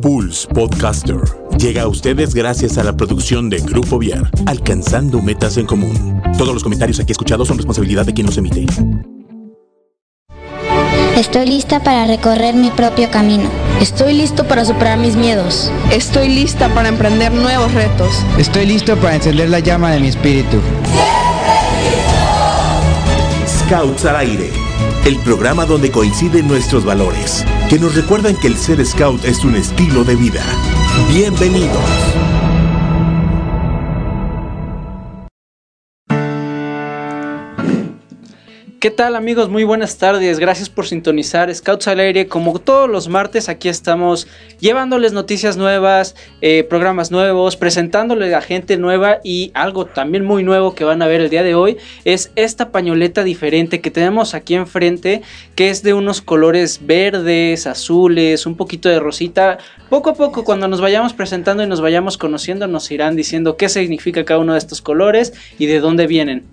Pulse Podcaster llega a ustedes gracias a la producción de Grupo Viar, alcanzando metas en común. Todos los comentarios aquí escuchados son responsabilidad de quien los emite. Estoy lista para recorrer mi propio camino. Estoy listo para superar mis miedos. Estoy lista para emprender nuevos retos. Estoy listo para encender la llama de mi espíritu. Scouts al aire, el programa donde coinciden nuestros valores, que nos recuerdan que el ser scout es un estilo de vida. Bienvenidos. ¿Qué tal amigos? Muy buenas tardes. Gracias por sintonizar Scouts al aire. Como todos los martes, aquí estamos llevándoles noticias nuevas, eh, programas nuevos, presentándole a gente nueva y algo también muy nuevo que van a ver el día de hoy es esta pañoleta diferente que tenemos aquí enfrente, que es de unos colores verdes, azules, un poquito de rosita. Poco a poco, cuando nos vayamos presentando y nos vayamos conociendo, nos irán diciendo qué significa cada uno de estos colores y de dónde vienen.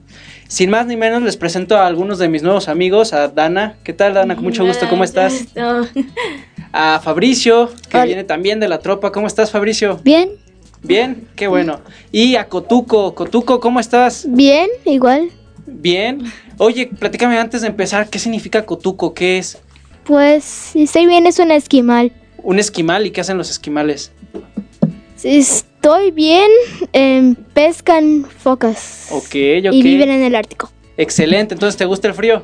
Sin más ni menos, les presento a algunos de mis nuevos amigos, a Dana. ¿Qué tal, Dana? Con mucho gusto, ¿cómo estás? A Fabricio, que viene también de la tropa. ¿Cómo estás, Fabricio? Bien. Bien, qué bueno. Y a Cotuco. Cotuco, ¿cómo estás? Bien, igual. Bien. Oye, platícame antes de empezar, ¿qué significa Cotuco? ¿Qué es? Pues, si estoy bien, es un esquimal. Un esquimal, ¿y qué hacen los esquimales? Estoy bien, em, pescan focas. Ok, ok. Y viven en el Ártico. Excelente, entonces ¿te gusta el frío?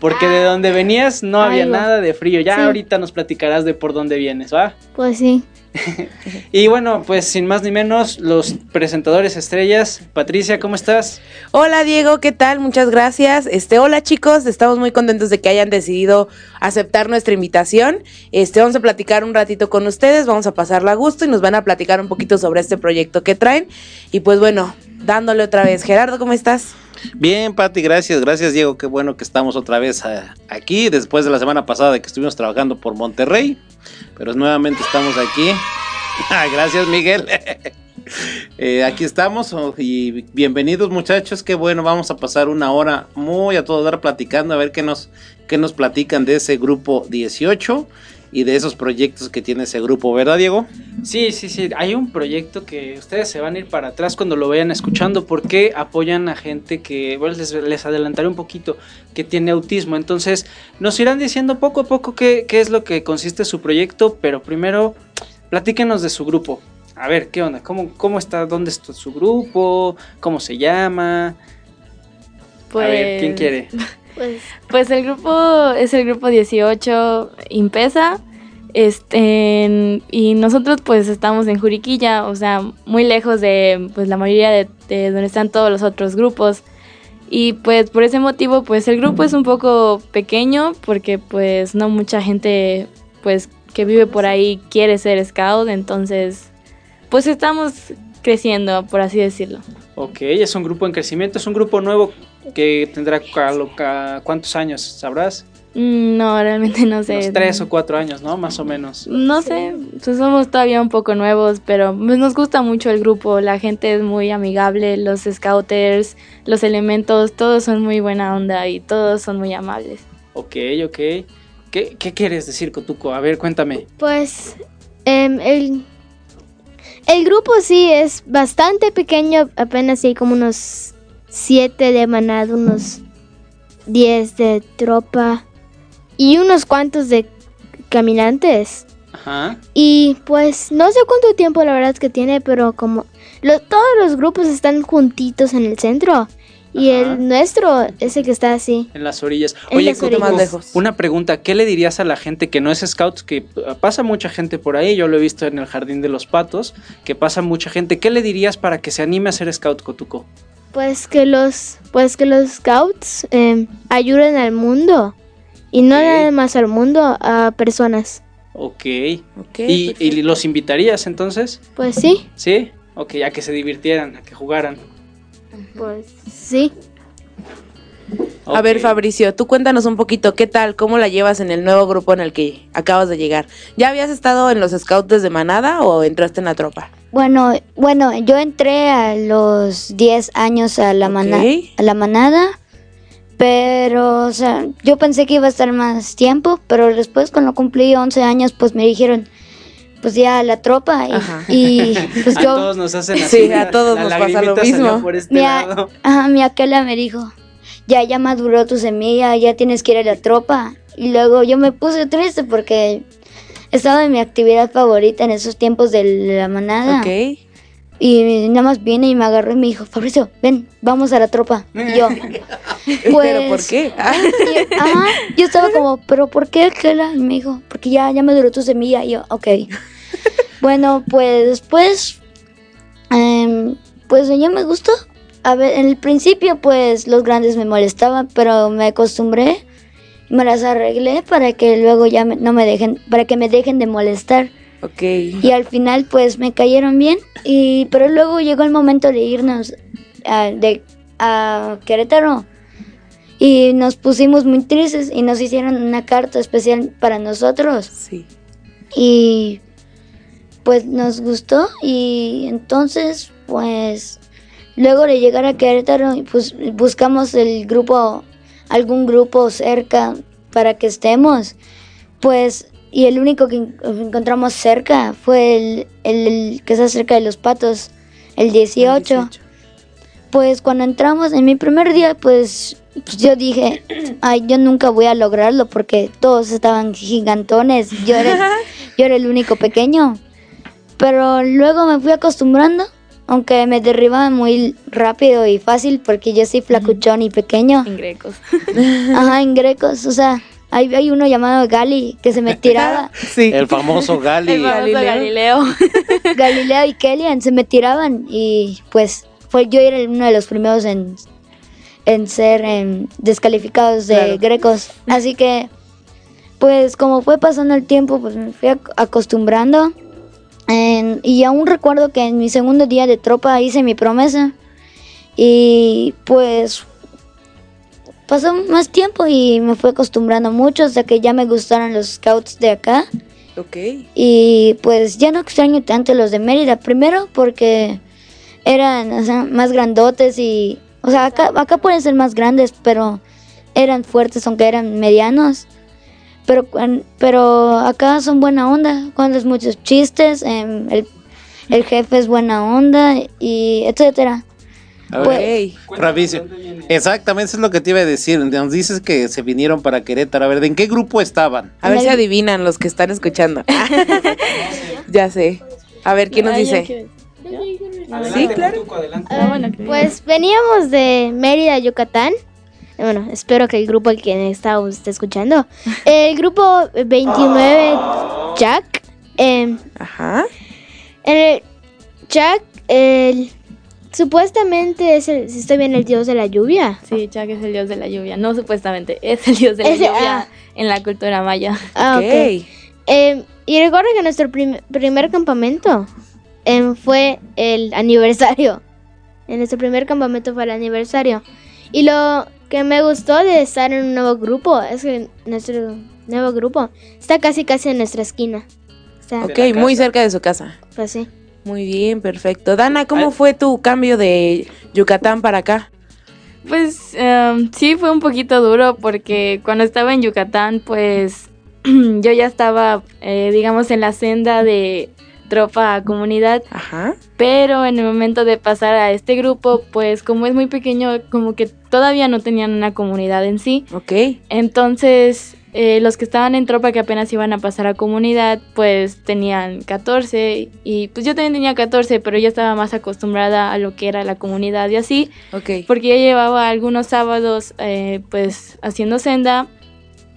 Porque de donde venías no había Algo. nada de frío. Ya Sí. ahorita nos platicarás de por dónde vienes, ¿va? Pues sí. Y bueno, pues sin más ni menos, los presentadores estrellas. Patricia, ¿cómo estás? Hola Diego, ¿qué tal? Muchas gracias. Este, hola chicos, estamos muy contentos de que hayan decidido aceptar nuestra invitación. Este, vamos a platicar un ratito con ustedes, vamos a pasarla a gusto y nos van a platicar un poquito sobre este proyecto que traen. Y pues bueno, dándole otra vez. Gerardo, ¿cómo estás? Bien, Pati, gracias, gracias Diego, qué bueno que estamos otra vez ah, aquí después de la semana pasada que estuvimos trabajando por Monterrey, pero nuevamente estamos aquí. Ah, gracias Miguel. Eh, aquí estamos oh, y bienvenidos muchachos, qué bueno, vamos a pasar una hora muy a todo dar platicando a ver qué nos, qué nos platican de ese grupo 18 y de esos proyectos que tiene ese grupo, ¿verdad Diego? Sí, sí, sí. Hay un proyecto que ustedes se van a ir para atrás cuando lo vayan escuchando porque apoyan a gente que, bueno, les, les adelantaré un poquito, que tiene autismo. Entonces, nos irán diciendo poco a poco qué, qué es lo que consiste su proyecto, pero primero, platíquenos de su grupo. A ver, ¿qué onda? ¿Cómo, cómo está? ¿Dónde está su grupo? ¿Cómo se llama? Pues, A ver, ¿quién quiere? Pues, Pues el grupo es el grupo 18 Impesa. Este, y nosotros pues estamos en Juriquilla, o sea, muy lejos de pues la mayoría de, de donde están todos los otros grupos. Y pues por ese motivo pues el grupo es un poco pequeño porque pues no mucha gente pues que vive por ahí quiere ser scout, entonces pues estamos creciendo, por así decirlo. Ok, es un grupo en crecimiento, es un grupo nuevo que tendrá cuántos años, ¿sabrás? Mm, No, realmente no sé. Unos tres o cuatro años, ¿no? Más o menos. No sé, pues somos todavía un poco nuevos, pero pues nos gusta mucho el grupo, la gente es muy amigable, los scouters, los elementos, todos son muy buena onda y todos son muy amables. Ok, ok. ¿Qué, qué quieres decir, Cotuco? A ver, cuéntame. pues em, el, el grupo sí es bastante pequeño, apenas hay como unos 7 de manada, unos 10 de tropa y unos cuantos de caminantes. Ajá. Y pues no sé cuánto tiempo la verdad es que tiene, pero como lo- todos los grupos están juntitos en el centro. Y Ajá. el nuestro es el que está así. En las orillas. En Oye, las orillas. Más lejos. una pregunta. ¿Qué le dirías a la gente que no es scout? Que pasa mucha gente por ahí. Yo lo he visto en el Jardín de los Patos. Que pasa mucha gente. ¿Qué le dirías para que se anime a ser scout, Cotuco? Pues que los, pues que los scouts em, ayuden al mundo. Y no nada más al mundo, a personas. Ok. Ok, ¿Y, ¿Y perfecto. los invitarías entonces? Pues sí, ¿Sí? Ok, a que se divirtieran, a que jugaran. pues sí. A ver. Fabricio, tú cuéntanos un poquito, ¿qué tal? ¿Cómo la llevas en el nuevo grupo en el que acabas de llegar? ¿Ya habías estado en los scouts desde manada o entraste en la tropa? Bueno, bueno, yo entré a los 10 años a la, mana- Ok. a la manada, pero, o sea, yo pensé que iba a estar más tiempo, pero después cuando cumplí 11 años, pues me dijeron, pues ya a la tropa y, Ajá. y, pues a yo, todos nos hacen así. Sí, a todos la nos pasa lo mismo. por este mi, a- lado. ajá, mi aquela me dijo, ya, ya maduró tu semilla, ya tienes que ir a la tropa. Y luego yo me puse triste porque estaba en mi actividad favorita en esos tiempos de la manada. Ok. Y nada más viene y me agarró y me dijo, Fabricio, ven, vamos a la tropa. Y yo, ¿Pero por Pues- qué? Ah, y- ajá, yo estaba como, pero ¿por qué aquella? Y me dijo, porque ya, ya me duró tu semilla. Y yo, ok. bueno, pues después, em, pues ya me gustó. A ver, en el principio, pues los grandes me molestaban, pero me acostumbré. Me las arreglé para que luego ya me- no me dejen, para que me dejen de molestar. ok. Y al final pues me cayeron bien. Y, pero luego llegó el momento de irnos a, de, a Querétaro. Y nos pusimos muy tristes y nos hicieron una carta especial para nosotros. Sí. Y pues nos gustó y entonces pues luego de llegar a Querétaro pues buscamos el grupo, algún grupo cerca para que estemos. Pues y el único que en- encontramos cerca fue el, el- el que está cerca de los patos, el 18. Pues cuando entramos en mi primer día, pues, pues yo dije, ay, yo nunca voy a lograrlo porque todos estaban gigantones. Yo era, yo era el único pequeño. Pero luego me fui acostumbrando, aunque me derribaban muy rápido y fácil porque yo soy flacuchón y pequeño. En grecos. Ajá, en grecos, o sea, hay, hay uno llamado Gali que se me tiraba. Sí. El famoso Gali. El famoso Galileo. Galileo. Galileo y Kellyan se me tiraban y pues fue yo era uno de los primeros en, en ser em, descalificados de Claro. grecos. Así que pues como fue pasando el tiempo pues me fui ac- acostumbrando En- y aún recuerdo que en mi segundo día de tropa hice mi promesa y pues pasó más tiempo y me fui acostumbrando mucho hasta que ya me gustaron los scouts de acá. Ok. Y pues ya no extraño tanto los de Mérida. Primero porque eran o sea, más grandotes y... O sea, acá, acá pueden ser más grandes, pero eran fuertes aunque eran medianos. Pero, cuan- pero acá son buena onda, cuentas muchos chistes, em, el, el jefe es buena onda y etcétera. A ver, Fabricio, Exactamente, eso es lo que te iba a decir. Nos dices que se vinieron para Querétaro. A ver, ¿de en qué grupo estaban? A ver si adivinan los que están escuchando. ya sé. A ver, ¿quién nos dice? Sí, claro. Ah, bueno, Pues veníamos de Mérida, Yucatán. Bueno, espero que el grupo al que está esté escuchando. El grupo 29 Jack. em, Ajá. el Jack, el, supuestamente es el, si estoy bien, el dios de la lluvia. Sí, Chuck es el dios de la lluvia. No, supuestamente, es el dios de la lluvia ah. en la cultura maya. Ah, ok. ok. Em, y recuerdo que nuestro prim- primer campamento em, fue el aniversario. En nuestro primer campamento fue el aniversario. Y lo que me gustó de estar en un nuevo grupo es que nuestro nuevo grupo está casi casi en nuestra esquina. Está, Ok, muy cerca de su casa. pues sí. Muy bien, perfecto. Dana, ¿cómo fue tu cambio de Yucatán para acá? Pues em, sí, fue un poquito duro porque cuando estaba en Yucatán, pues yo ya estaba, eh, digamos, en la senda de tropa a comunidad, Ajá. pero en el momento de pasar a este grupo, pues como es muy pequeño, como que todavía no tenían una comunidad en sí. Ok. Entonces, eh, los que estaban en tropa que apenas iban a pasar a comunidad, pues tenían 14 y pues yo también tenía 14, pero yo estaba más acostumbrada a lo que era la comunidad y así, Ok. porque ya llevaba algunos sábados eh, pues haciendo senda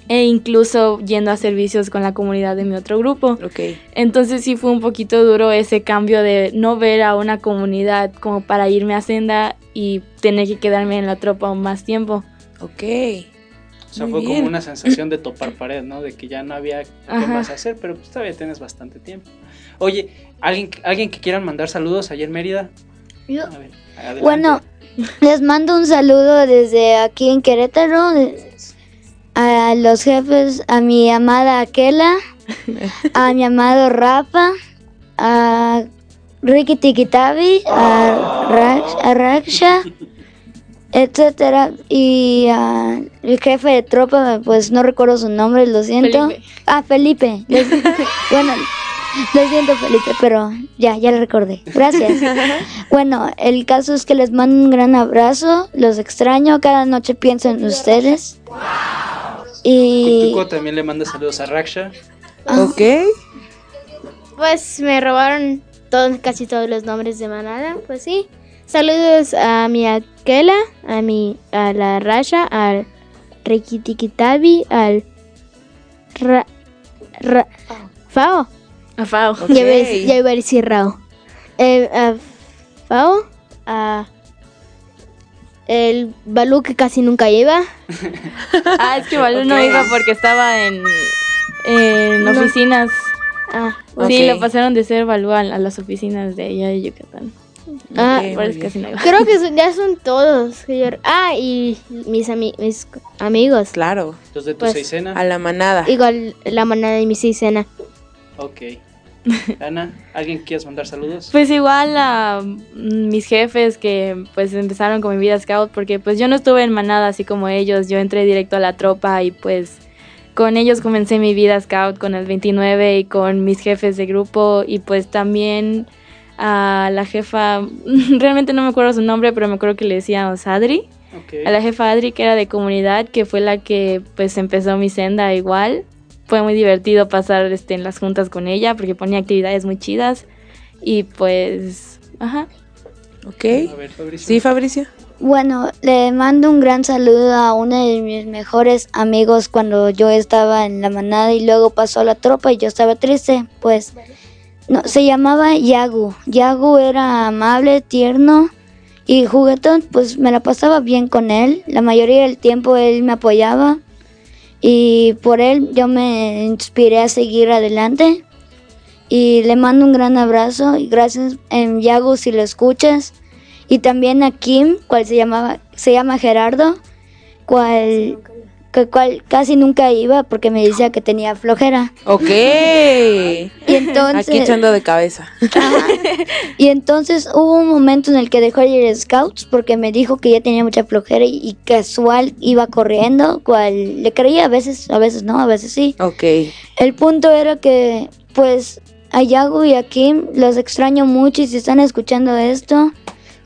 e incluso yendo a servicios con la comunidad de mi otro grupo. Ok. Entonces sí fue un poquito duro ese cambio de no ver a una comunidad como para irme a senda y tener que quedarme en la tropa aún más tiempo. Ok. O sea, Muy fue bien. como una sensación de topar pared, ¿no? De que ya no había qué Ajá. más hacer, pero pues todavía tienes bastante tiempo. Oye, ¿alguien, ¿alguien que quieran mandar saludos ayer en Mérida? Yo- A ver, adelante. Bueno, les mando un saludo desde aquí en Querétaro a los jefes, a mi amada Aquela, a mi amado Rafa, a Ricky Tikitabi, a, Rax- a Raksha, etcétera, y a el jefe de tropa, pues no recuerdo su nombre, lo siento. Felipe. Ah, Felipe. Les- bueno, Lo siento, Felipe, pero ya, ya lo recordé. Gracias. bueno, el caso es que les mando un gran abrazo. Los extraño. Cada noche pienso en ustedes. Y. Cutuco también le manda saludos a Raksha. Ok. Pues me robaron todos, casi todos los nombres de manada, pues sí. Saludos a mi Akela, a mi, a la Rasha, al Rikitikitabi, al Ra, Ra- Fao. A Fao. Ya, iba a decir- ya iba a decir Rao. Eh, a Fao, a el Balú que casi nunca iba. Ah, es que Balú no iba porque estaba en, en No. oficinas. Ah, Sí, Ok. lo pasaron de ser Balú a, a las oficinas de allá de Yucatán. ah, Ok, Por muy eso casi no iba. creo que son- ya son todos. Ah, y mis, ami- mis amigos. Claro. Los de tu Pues, seisena. A la manada. Igual la manada de mi seisena. Ok. Ana, ¿alguien quieres mandar saludos? Pues igual a mm, mis jefes que pues empezaron con mi vida scout porque pues yo no estuve en manada así como ellos, yo entré directo a la tropa y pues con ellos comencé mi vida scout con el 29 y con mis jefes de grupo y pues también a la jefa, realmente no me acuerdo su nombre, pero me acuerdo que le decíamos Adri, a la jefa Adri que era de comunidad, que fue la que pues empezó mi senda igual. Fue muy divertido pasar este, en las juntas con ella porque ponía actividades muy chidas y pues, ajá. Ok. A ver, Fabricio. Sí, Fabricio. Bueno, le mando un gran saludo a uno de mis mejores amigos cuando yo estaba en la manada y luego pasó a la tropa y yo estaba triste. Pues no, se llamaba Yagu. Yagu era amable, tierno y juguetón. Pues me la pasaba bien con él. La mayoría del tiempo él me apoyaba y por él yo me inspiré a seguir adelante. Y le mando un gran abrazo y gracias en Yagu si lo escuchas. Y también a Kim, cual se llamaba, se llama Gerardo, cual, que cual casi nunca iba porque me decía que tenía flojera. Ok. Y entonces, Aquí echando de cabeza. Ajá. y entonces hubo un momento en el que dejó de ir a Scouts porque me dijo que ya tenía mucha flojera y, y casual iba corriendo, cual le creía a veces, a veces no, a veces sí. Ok. El punto era que, pues, a Yago y a Kim los extraño mucho y si están escuchando esto,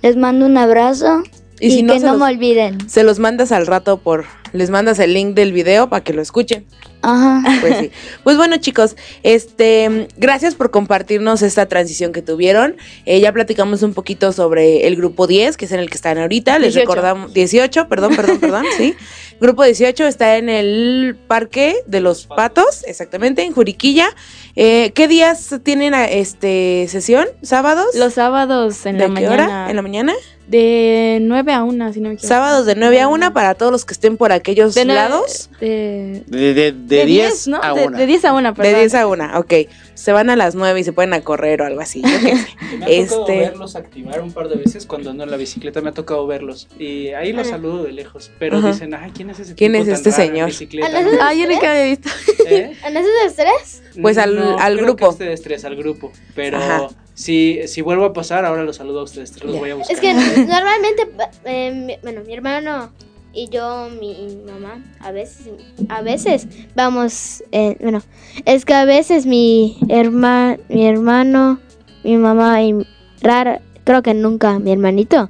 les mando un abrazo Y y, si no, que no los- me olviden. Se los mandas al rato por. Les mandas el link del video para que lo escuchen. Ajá. Pues sí. Pues bueno, chicos, este, gracias por compartirnos esta transición que tuvieron. Eh, ya platicamos un poquito sobre el grupo 10, que es en el que están ahorita. Les 18. recordamos 18, perdón, perdón, perdón, sí. Grupo 18 está en el Parque de los Patos, exactamente, en Juriquilla. Eh, ¿Qué días tienen a- este sesión? ¿Sábados? Los sábados en ¿De la qué mañana. hora? ¿En la mañana? De 9 a 1, si no me equivoco. Sábados de 9 a 1 para todos los que estén por aquellos De nueve- lados. De, De, de, de 10 ¿no? a De- 1. De, 10 a 1, perdón. De 10 a 1, ok. Se van a las 9 y se pueden a correr o algo así. yo qué sé. Me ha tocado Este- verlos activar un par de veces cuando ando en la bicicleta, me ha tocado verlos. Y ahí los saludo de lejos. Pero Ajá. dicen, ay, ¿quién es ese ¿Quién tipo es tan este raro en señor? bicicleta?" ¿A las- Ah, yo nunca había visto. ¿Eh? ¿En esos de tres? Pues al- No, al creo grupo. que a ustedes tres, al grupo. Pero Ajá. Si, si vuelvo a pasar, ahora los saludo a ustedes los voy a buscar. Es que normalmente, eh, mi- bueno, mi hermano y yo, mi mamá, a veces, a veces vamos, eh, bueno, es que a veces mi hermano, mi hermano, mi mamá y rara, creo que nunca mi hermanito,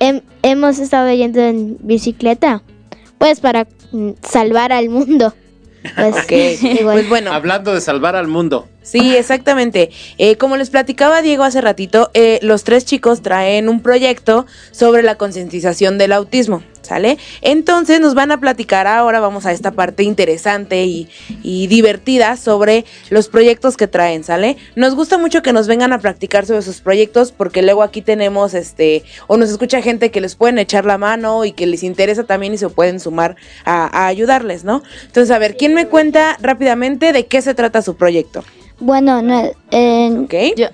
hem- hemos estado yendo en bicicleta, pues para mm, salvar al mundo. Pues, Ok, igual. pues bueno. Hablando de salvar al mundo. Sí, exactamente. Eh, como les platicaba Diego hace ratito, eh, los tres chicos traen un proyecto sobre la concientización del autismo, ¿sale? Entonces nos van a platicar ahora, vamos a esta parte interesante y, divertida sobre los proyectos que traen, ¿sale? Nos gusta mucho que nos vengan a practicar sobre sus proyectos porque luego aquí tenemos, este, o nos escucha gente que les pueden echar la mano y que les interesa también y se pueden sumar a ayudarles, ¿no? Entonces, a ver, ¿quién me cuenta rápidamente de qué se trata su proyecto? Bueno, no, en- ¿Ok? Yo,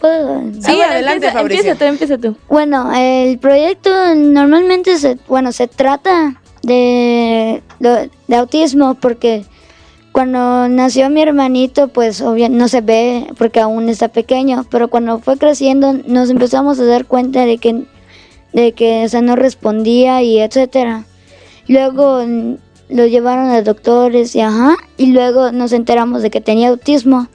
¿puedo? Sí, adelante, empieza, Fabricio. Empieza tú, empieza tú. Bueno, el proyecto normalmente se, bueno, se trata de, lo- de autismo porque cuando nació mi hermanito, pues obvio no se ve porque aún está pequeño, pero cuando fue creciendo nos empezamos a dar cuenta de que, de que o sea, no respondía y etcétera. Luego mm, lo llevaron a doctores y ajá, y luego nos enteramos de que tenía autismo.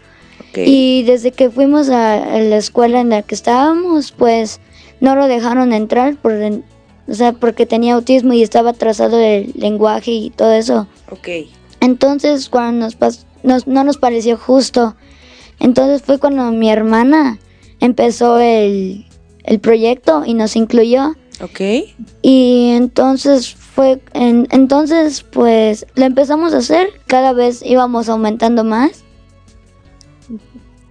Ok. Y desde que fuimos a, a la escuela en la que estábamos, pues no lo dejaron entrar por, o sea, porque tenía autismo y estaba atrasado el lenguaje y todo eso. Ok. Entonces, cuando nos pas- nos- no nos pareció justo. Entonces fue cuando mi hermana empezó el, el proyecto y nos incluyó. Ok. Y entonces fue, en- entonces pues lo empezamos a hacer. Cada vez íbamos aumentando más.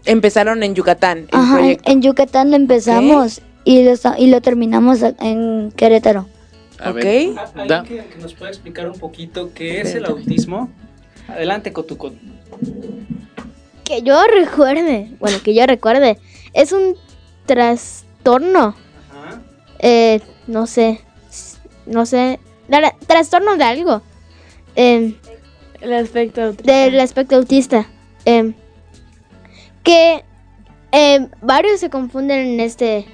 Empezaron en Yucatán, el Ajá, en, proyecto. en Yucatán lo empezamos y lo, y lo terminamos en Querétaro. A Ok. ver, ¿Alguien Da- que, que nos pueda explicar un poquito qué es el autismo? Adelante, Cotuco. Que yo recuerde, bueno, que yo recuerde, es un trastorno, Ajá. eh, no sé, no sé, tra- trastorno de algo, em, El aspecto autista. del aspecto autista, em, que em, varios se confunden en este,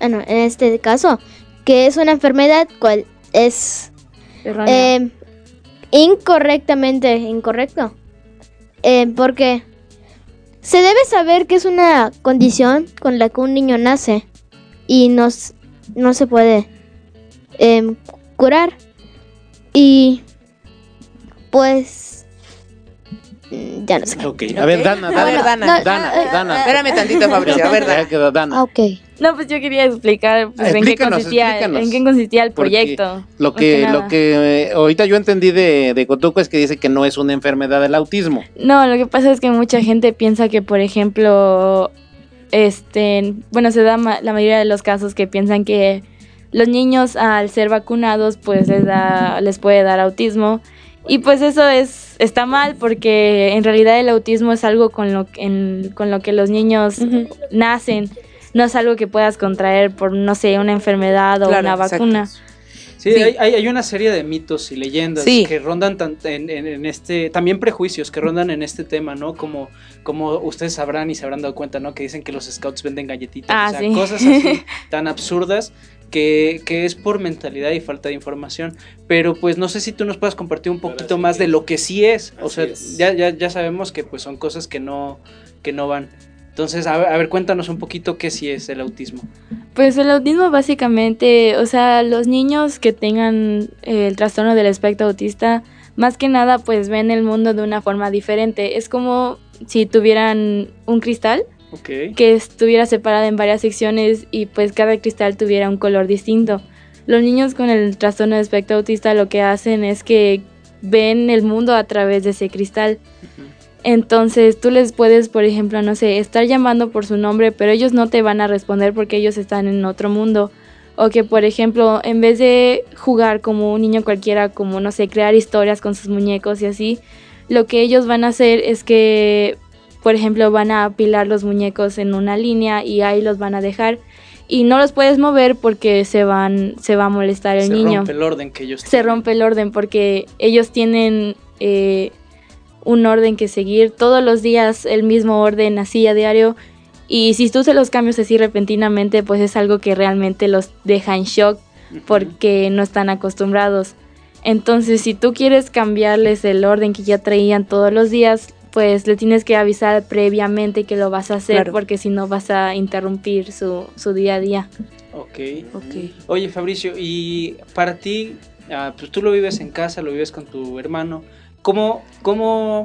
bueno, en este caso, que es una enfermedad cual es incorrectamente incorrecto, porque se debe saber que es una condición con la que un niño nace y no, s- no se puede em, curar. Y pues mm, ya no sé. Ok, a ver, Dana, A Dana, ver, Dana. Dana, Dana, Dana. Espérame tantito, Fabricio. A ver, Ya Dana. quedó Dana. Ah, ok. No, pues yo quería explicar pues, en, qué consistía, en qué consistía el Porque proyecto. Lo que, lo que eh, ahorita yo entendí de, de Cotuco es que dice que no es una enfermedad del autismo. No, lo que pasa es que mucha gente piensa que, por ejemplo, este, bueno, se da ma- la mayoría de los casos que piensan que los niños al ser vacunados, pues les da, les puede dar autismo. Y pues eso es, está mal porque en realidad el autismo es algo con lo, en- con lo que los niños nacen. No es algo que puedas contraer por, no sé, una enfermedad o Claro, una exacto. vacuna. Sí, Sí. Hay, hay, hay una serie de mitos y leyendas Sí. que rondan tan- en, en- en este, también prejuicios que rondan en este tema, ¿no? Como, como ustedes sabrán y se habrán dado cuenta, ¿no? Que dicen que los scouts venden galletitas, Ah, o sea, sí. cosas así tan absurdas que, que es por mentalidad y falta de información. Pero pues no sé si tú nos puedas compartir un poquito más de lo que sí es. O sea, es. ya, ya, ya sabemos que pues son cosas que no, que no van. Entonces, a ver, a ver, cuéntanos un poquito qué sí es el autismo. Pues el autismo básicamente, o sea, los niños que tengan eh, el trastorno del espectro autista, más que nada pues ven el mundo de una forma diferente. Es como si tuvieran un cristal Que estuviera separado en varias secciones y pues cada cristal tuviera un color distinto. Los niños con el trastorno del espectro autista lo que hacen es que ven el mundo a través de ese cristal. Entonces tú les puedes, por ejemplo, no sé, estar llamando por su nombre, pero ellos no te van a responder porque ellos están en otro mundo. O que, por ejemplo, en vez de jugar como un niño cualquiera, como, no sé, crear historias con sus muñecos y así, lo que ellos van a hacer es que, por ejemplo, van a apilar los muñecos en una línea y ahí los van a dejar. Y no los puedes mover porque se van, se va a molestar el Se niño rompe el orden que ellos se tienen. rompe el orden porque ellos tienen eh, un orden que seguir todos los días, el mismo orden así a diario. Y si tú se los cambias así repentinamente, pues es algo que realmente los deja en shock porque no están acostumbrados. Entonces, si tú quieres cambiarles el orden que ya traían todos los días, pues le tienes que avisar previamente que lo vas a hacer Claro. porque si no vas a interrumpir su, su día a día. Ok. Ok. Oye, Fabricio, y para ti, ah, pues tú lo vives en casa, lo vives con tu hermano. ¿Cómo, ¿Cómo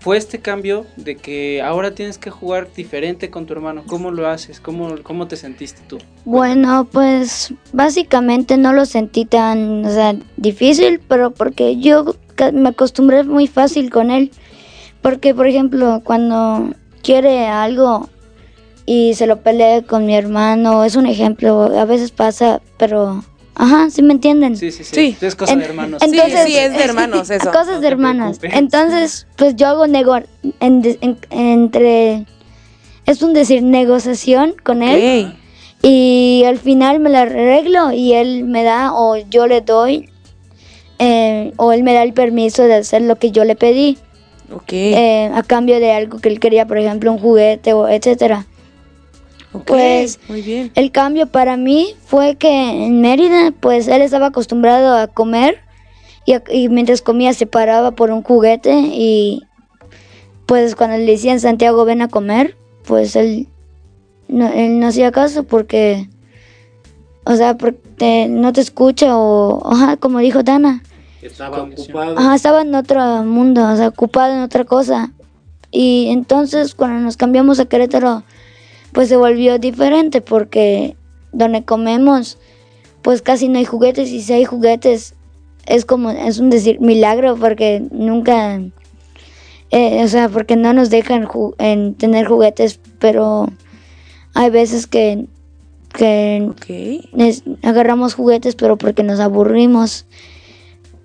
fue este cambio de que ahora tienes que jugar diferente con tu hermano? ¿Cómo lo haces? ¿Cómo, cómo te sentiste tú? Bueno, pues básicamente no lo sentí tan, o sea, difícil, pero porque yo me acostumbré muy fácil con él. Porque, por ejemplo, cuando quiere algo y se lo pelea con mi hermano, es un ejemplo, a veces pasa, pero, ajá, ¿sí me entienden? Sí, sí, sí. Sí. Es cosa En- de hermanos. Sí, Entonces, sí, es de hermanos eso. Cosas no de hermanas. preocupes. Entonces, pues yo hago nego en- en- entre es un decir negociación con él y al final me la arreglo y él me da o yo le doy eh, o él me da el permiso de hacer lo que yo le pedí Ok. eh, a cambio de algo que él quería, por ejemplo, un juguete o etcétera. pues, Muy bien. El cambio para mí fue que en Mérida, pues él estaba acostumbrado a comer y, mientras comía se paraba por un juguete y pues cuando le decían Santiago ven a comer, pues él no, él no hacía caso porque, o sea, porque no te escucha o, ajá, como dijo Dana, Estaba ocupado. ajá, estaba en otro mundo, o sea, ocupado en otra cosa. Y entonces cuando nos cambiamos a Querétaro, pues se volvió diferente porque donde comemos, pues casi no hay juguetes y si hay juguetes es como, es un decir milagro porque nunca, eh, o sea, porque no nos dejan ju- en tener juguetes, pero hay veces que, que agarramos juguetes, pero porque nos aburrimos.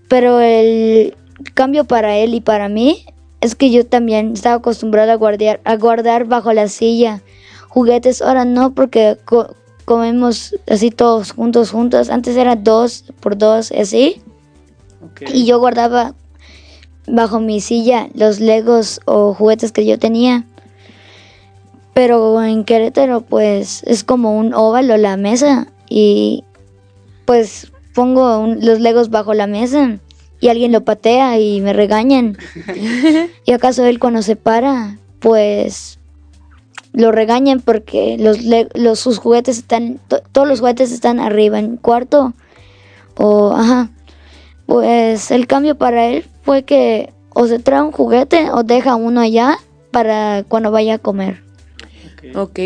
Pero el cambio para él y para mí es que yo también estaba acostumbrada a guardar, a guardar bajo la silla juguetes. Ahora no, porque co- comemos así todos juntos, juntos. Antes era dos por dos, así. Y yo guardaba bajo mi silla los legos o juguetes que yo tenía. Pero en Querétaro pues es como un óvalo la mesa y pues pongo un- los legos bajo la mesa y alguien lo patea y me regañan. y acaso él cuando se para pues lo regañan porque los, los sus juguetes están to- todos los juguetes están arriba en cuarto o ajá pues el cambio para él fue que o se trae un juguete o deja uno allá para cuando vaya a comer. Ok,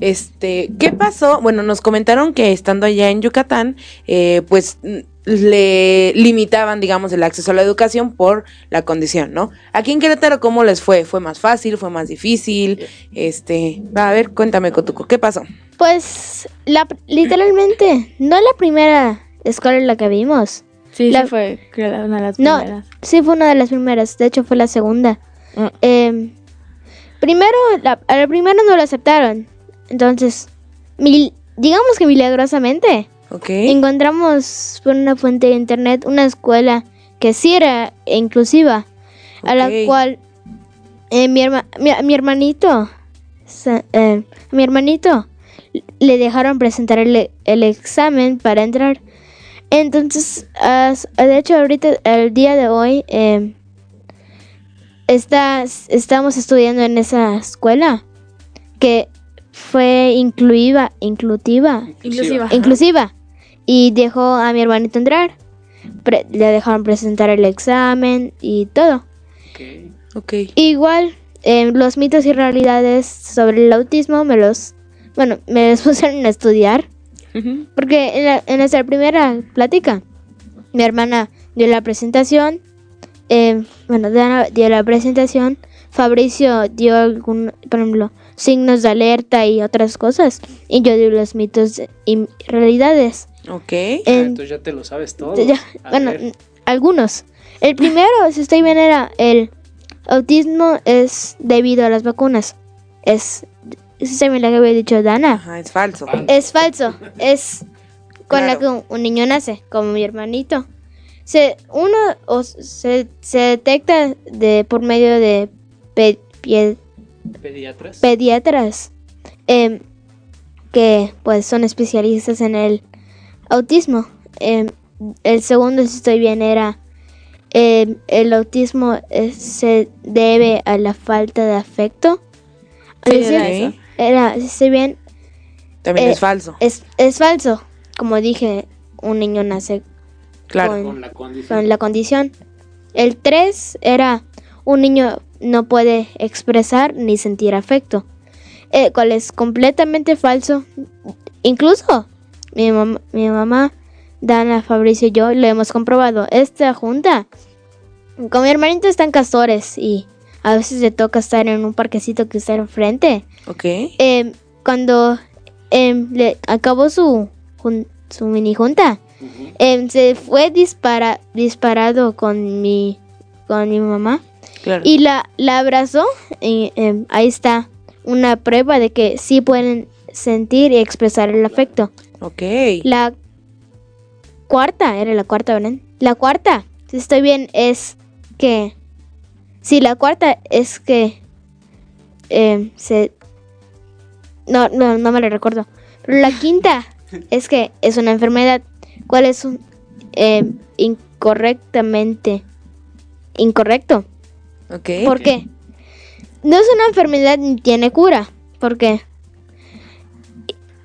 este, ¿qué pasó? Bueno, nos comentaron que estando allá en Yucatán, eh, pues mm, le limitaban, digamos, el acceso a la educación por la condición, ¿no? Aquí en Querétaro, ¿cómo les fue? ¿Fue más fácil? ¿Fue más difícil? Este, va, a ver, cuéntame, Cotuco, ¿qué pasó? Pues, la, literalmente, no la primera escuela en la que vimos. Sí, La- sí fue creo, una de las No, primeras. sí fue una de las primeras, de hecho fue la segunda. Mm. Eh, primero, la, a la primera no lo aceptaron. Entonces, mil- digamos que milagrosamente, encontramos por una fuente de internet una escuela que sí era inclusiva, a la cual eh, mi, herma- mi, mi hermanito, eh, mi hermanito, le dejaron presentar el, el examen para entrar. Entonces, de hecho, ahorita, el día de hoy, eh, estamos estudiando en esa escuela que fue incluiva, inclusiva, Inclusiva. inclusiva y dejó a mi hermanito entrar. Pre- le dejaron presentar el examen y todo. ok, Igual, eh, los mitos y realidades sobre el autismo me los, bueno, me los pusieron a estudiar. Porque en, la- en nuestra primera plática, mi hermana dio la presentación. Eh, bueno, Dana dio la presentación. Fabricio dio algún, por ejemplo, signos de alerta y otras cosas. Y yo di los mitos y realidades. ok, En- Ah, entonces ya te lo sabes todo. ya, bueno, ver. algunos. El primero, si estoy bien, era el autismo es debido a las vacunas. Es, si estoy bien, lo que había dicho Dana. ajá, es falso. Es falso. Es con la que un niño nace, como mi hermanito. Se, uno o se, se detecta de por medio de pe- pie- Pediatras. pediatras em, que pues son especialistas en el autismo. Em, el segundo, si estoy bien, era em, el autismo se debe a la falta de afecto. Sí, era eso. era, si estoy bien, También eh, es falso, es, es falso. Como dije, un niño nace claro. con- Con la condición. con la condición. El 3 era un niño no puede expresar ni sentir afecto, eh, cual es completamente falso. Incluso mi, mam- mi mamá, Dana, Fabricio y yo lo hemos comprobado. Esta junta con mi hermanito están castores y a veces le toca estar en un parquecito que está enfrente. Ok, Em, cuando em, le acabó su, jun- su mini junta, em, se fue dispara, disparado con mi, con mi mamá claro. y la, la abrazó. Y, em, ahí está una prueba de que sí pueden sentir y expresar el afecto. Ok, La cuarta, era la cuarta, ¿verdad? La cuarta, si estoy bien, es que... Sí, la cuarta es que... eh, se... No, no, no me lo recuerdo. Pero la quinta es que es una enfermedad. ¿Cuál es un... eh, incorrectamente... Incorrecto. ok. ¿Por qué? no es una enfermedad ni tiene cura, porque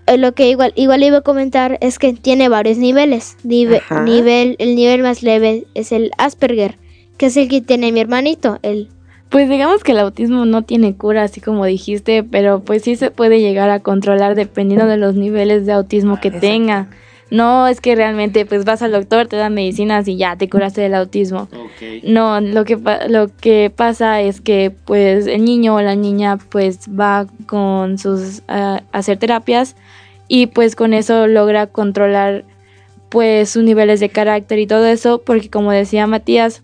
eh, lo que igual igual iba a comentar es que tiene varios niveles. Nive- Ajá. nivel el nivel más leve es el Asperger, que es el que tiene mi hermanito, el Pues digamos que el autismo no tiene cura, así como dijiste, pero pues sí se puede llegar a controlar dependiendo de los niveles de autismo que Exacto. tenga. No es que realmente pues vas al doctor, te dan medicinas y ya te curaste del autismo. No, lo que, lo que pasa es que pues el niño o la niña pues va con sus a hacer terapias y pues con eso logra controlar pues sus niveles de carácter y todo eso porque como decía Matías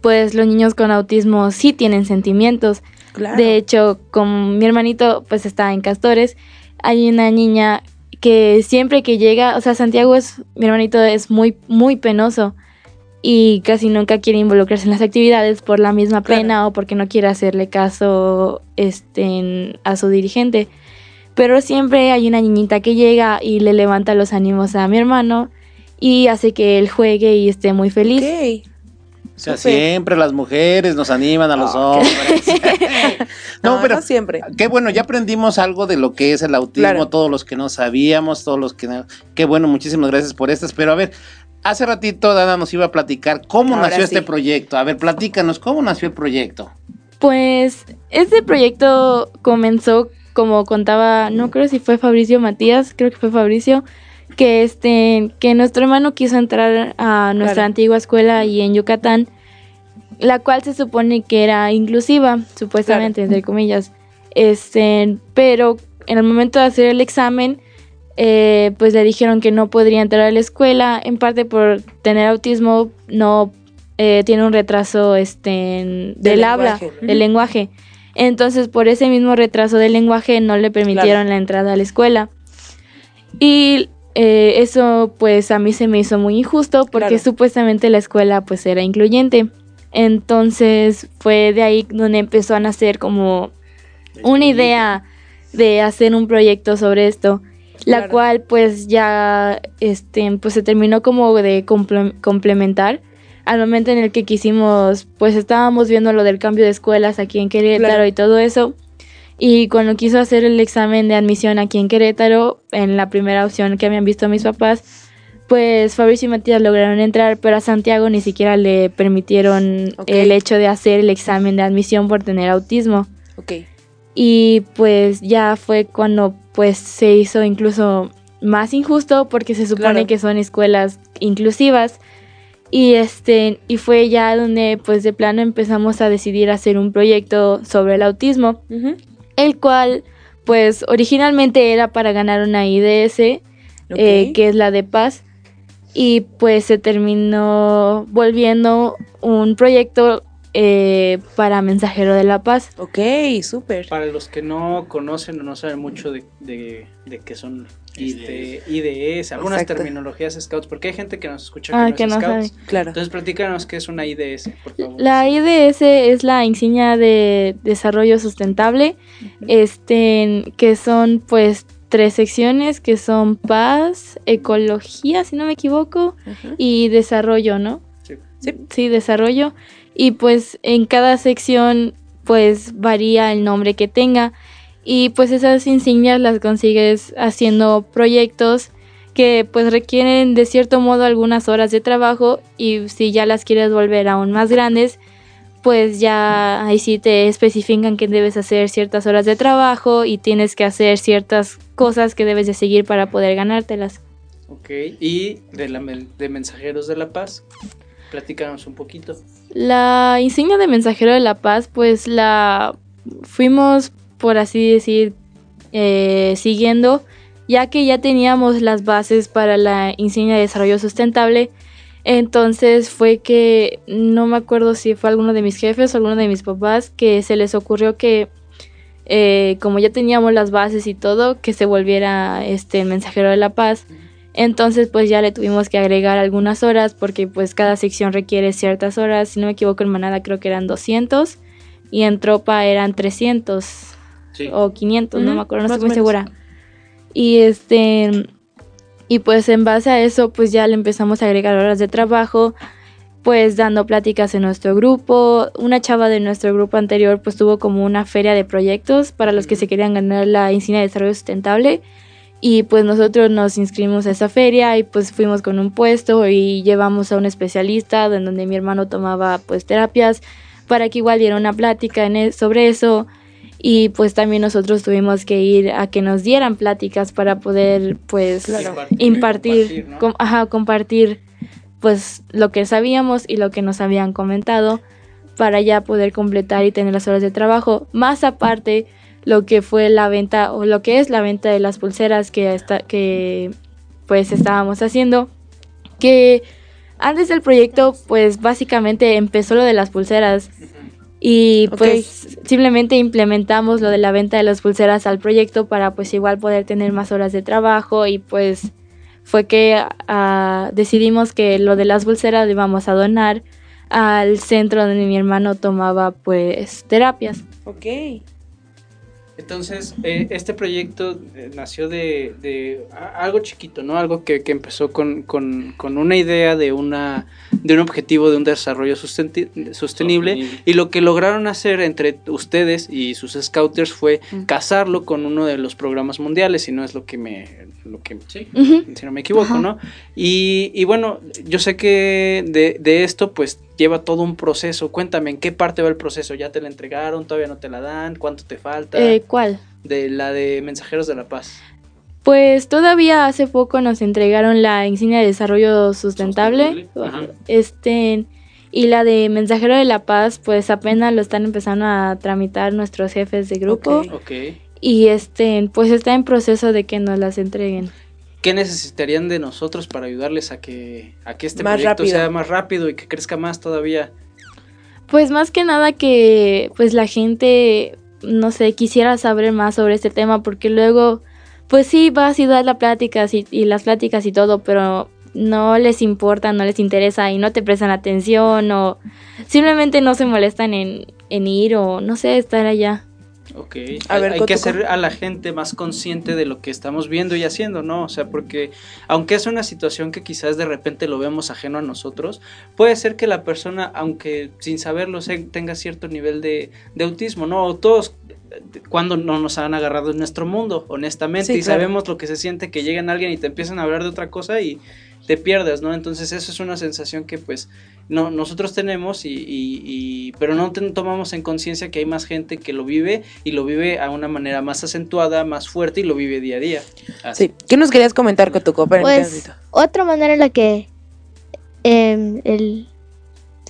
pues los niños con autismo sí tienen sentimientos. Claro. De hecho, con mi hermanito pues está en Castores, hay una niña que siempre que llega, o sea, Santiago es, mi hermanito es muy, muy penoso y casi nunca quiere involucrarse en las actividades por la misma Claro. pena o porque no quiere hacerle caso este, a su dirigente. Pero siempre hay una niñita que llega y le levanta los ánimos a mi hermano y hace que él juegue y esté muy feliz. O sea, siempre las mujeres nos animan a los hombres. No, no, pero no siempre. qué bueno, ya aprendimos algo de lo que es el autismo, Claro. todos los que no sabíamos, todos los que no. Qué bueno, muchísimas gracias por estas. Pero a ver, hace ratito Dana nos iba a platicar cómo Ahora nació sí. este proyecto. A ver, platícanos, ¿cómo nació el proyecto? Pues este proyecto comenzó, como contaba, no creo si fue Fabricio Matías, creo que fue Fabricio, que este, que nuestro hermano quiso entrar a nuestra Claro. antigua escuela y en Yucatán, la cual se supone que era inclusiva, supuestamente, entre comillas. Este, pero en el momento de hacer el examen, eh, pues le dijeron que no podría entrar a la escuela, en parte por tener autismo, no eh, tiene un retraso este, en- del, Del habla, lenguaje. del lenguaje. Entonces, por ese mismo retraso del lenguaje, no le permitieron la entrada a la escuela. Y eh, eso, pues, a mí se me hizo muy injusto porque Claro. supuestamente la escuela, pues, era incluyente. Entonces, fue de ahí donde empezó a nacer como una idea de hacer un proyecto sobre esto, la cual pues ya este pues se terminó como de comple- complementar al momento en el que quisimos pues estábamos viendo lo del cambio de escuelas aquí en Querétaro Claro. y todo eso y cuando quiso hacer el examen de admisión aquí en Querétaro en la primera opción que habían visto mis papás pues Fabricio y Matías lograron entrar, pero a Santiago ni siquiera le permitieron el hecho de hacer el examen de admisión por tener autismo. Ok. Y pues ya fue cuando pues se hizo incluso más injusto porque se supone Claro. que son escuelas inclusivas. Y este y fue ya donde pues de plano empezamos a decidir hacer un proyecto sobre el autismo, Ujú. El cual pues originalmente era para ganar una IDS, eh, que es la de paz. Y pues se terminó volviendo un proyecto eh, para Mensajero de la Paz. Ok, súper. Para los que no conocen o no saben mucho de, de, de qué son ID, IDS, algunas Exacto. terminologías scouts, porque hay gente que nos escucha Ah, que no que es no scouts. sabe. Claro. Entonces platícanos qué es una IDS, por favor. La IDS es la insignia de desarrollo sustentable, este, que son pues tres secciones que son paz, ecología, si no me equivoco, y desarrollo, ¿no? Sí. Sí. Sí, desarrollo. Y pues en cada sección pues varía el nombre que tenga. Y pues esas insignias las consigues haciendo proyectos que pues requieren de cierto modo algunas horas de trabajo y si ya las quieres volver aún más grandes, pues ya ahí sí te especifican que debes hacer ciertas horas de trabajo y tienes que hacer ciertas cosas que debes de seguir para poder ganártelas. Ok, y de, la, de Mensajeros de la Paz, platícanos un poquito. La insignia de mensajero de la paz, pues la fuimos, por así decir, eh, siguiendo, ya que ya teníamos las bases para la insignia de desarrollo sustentable. Entonces fue que no me acuerdo si fue alguno de mis jefes o alguno de mis papás que se les ocurrió que eh, como ya teníamos las bases y todo, que se volviera este el mensajero de la paz. Entonces pues ya le tuvimos que agregar algunas horas porque pues cada sección requiere ciertas horas. Si no me equivoco en manada creo que eran 200 y en tropa eran 300 Sí. o 500, no me acuerdo, no estoy muy segura. Y este y pues en base a eso pues ya le empezamos a agregar horas de trabajo pues dando pláticas en nuestro grupo. Una chava de nuestro grupo anterior pues tuvo como una feria de proyectos para los que se querían ganar la insignia de desarrollo sustentable. Y pues nosotros nos inscribimos a esa feria y pues fuimos con un puesto y llevamos a un especialista en donde mi hermano tomaba pues terapias para que igual diera una plática en e- sobre eso. Y pues también nosotros tuvimos que ir a que nos dieran pláticas para poder pues Impartir, impartir, compartir, ¿no? com- ajá, compartir pues lo que sabíamos y lo que nos habían comentado para ya poder completar y tener las horas de trabajo. Más aparte lo que fue la venta o lo que es la venta de las pulseras que, está, que pues estábamos haciendo. Que antes del proyecto pues básicamente empezó lo de las pulseras y pues simplemente implementamos lo de la venta de las pulseras al proyecto para pues igual poder tener más horas de trabajo y pues fue que ah, decidimos que lo de las pulseras lo íbamos a donar al centro donde mi hermano tomaba pues terapias. Ok. Entonces, eh, este proyecto eh, nació de, de algo chiquito, ¿no? Algo que, que empezó con, con- con una idea de, una, de un objetivo de un desarrollo sostenible, Sostenible. y lo que lograron hacer entre ustedes y sus scouters fue casarlo con uno de los programas mundiales, si no es lo que me... Lo que, Sí. Si no me equivoco, ¿no? Y, y bueno, yo sé que de, de esto pues lleva todo un proceso. Cuéntame, ¿en qué parte va el proceso? ¿Ya te la entregaron? ¿Todavía no te la dan? ¿Cuánto te falta? Eh, ¿Cuál? de la de Mensajeros de la Paz. Pues todavía hace poco nos entregaron la insignia de desarrollo sustentable. Sostenible, ajá. Este y la de Mensajero de la Paz, pues apenas lo están empezando a tramitar nuestros jefes de grupo Ok. Ok. y este pues está en proceso de que nos las entreguen. ¿Qué necesitarían de nosotros para ayudarles a que, a que este Más proyecto rápido. sea más rápido y que crezca más todavía? Pues más que nada que pues la gente no sé, quisiera saber más sobre este tema porque luego pues sí vas y das las pláticas y, y las pláticas y todo, pero no les importa, no les interesa y no te prestan atención o simplemente no se molestan en, en ir o no sé, estar allá. Ok. A hay ver, hay que hacer a la gente más consciente de lo que estamos viendo y haciendo, ¿no? O sea, porque aunque es una situación que quizás de repente lo vemos ajeno a nosotros, puede ser que la persona, aunque sin saberlo, tenga cierto nivel de, de autismo, ¿no? O todos cuando no nos han agarrado en nuestro mundo, honestamente, Sí, y claro. sabemos lo que se siente que lleguen alguien y te empiezan a hablar de otra cosa y te pierdes, ¿no? Entonces eso es una sensación que pues no, nosotros tenemos y, y- y- pero no ten- tomamos en conciencia que hay más gente que lo vive y lo vive a una manera más acentuada, más fuerte y lo vive día a día. Sí. ¿Qué nos querías comentar con tu copa? Pues otra manera en la que em, el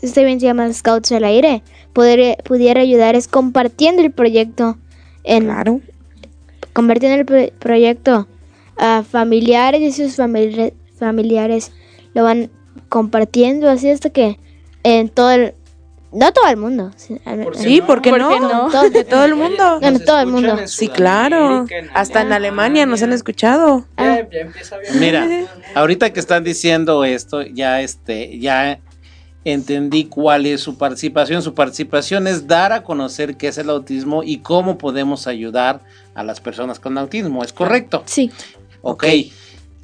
este evento se llama Scouts al Aire poder, pudiera ayudar es compartiendo el proyecto en Claro. compartiendo el pro- proyecto a familiares y sus famili- familiares lo van compartiendo así hasta que en todo el no todo el mundo sí, al- ¿Por qué Sí, no? ¿por qué ¿Por no? qué no? Todo- De todo el mundo. En todo el mundo. Sí, claro. En Hasta en Alemania nos han escuchado. Ah. Ya, ya empieza bien. Mira, ahorita que están diciendo esto, ya este, ya entendí cuál es su participación. Su participación es dar a conocer qué es el autismo y cómo podemos ayudar a las personas con autismo. ¿Es correcto? Sí. Ok.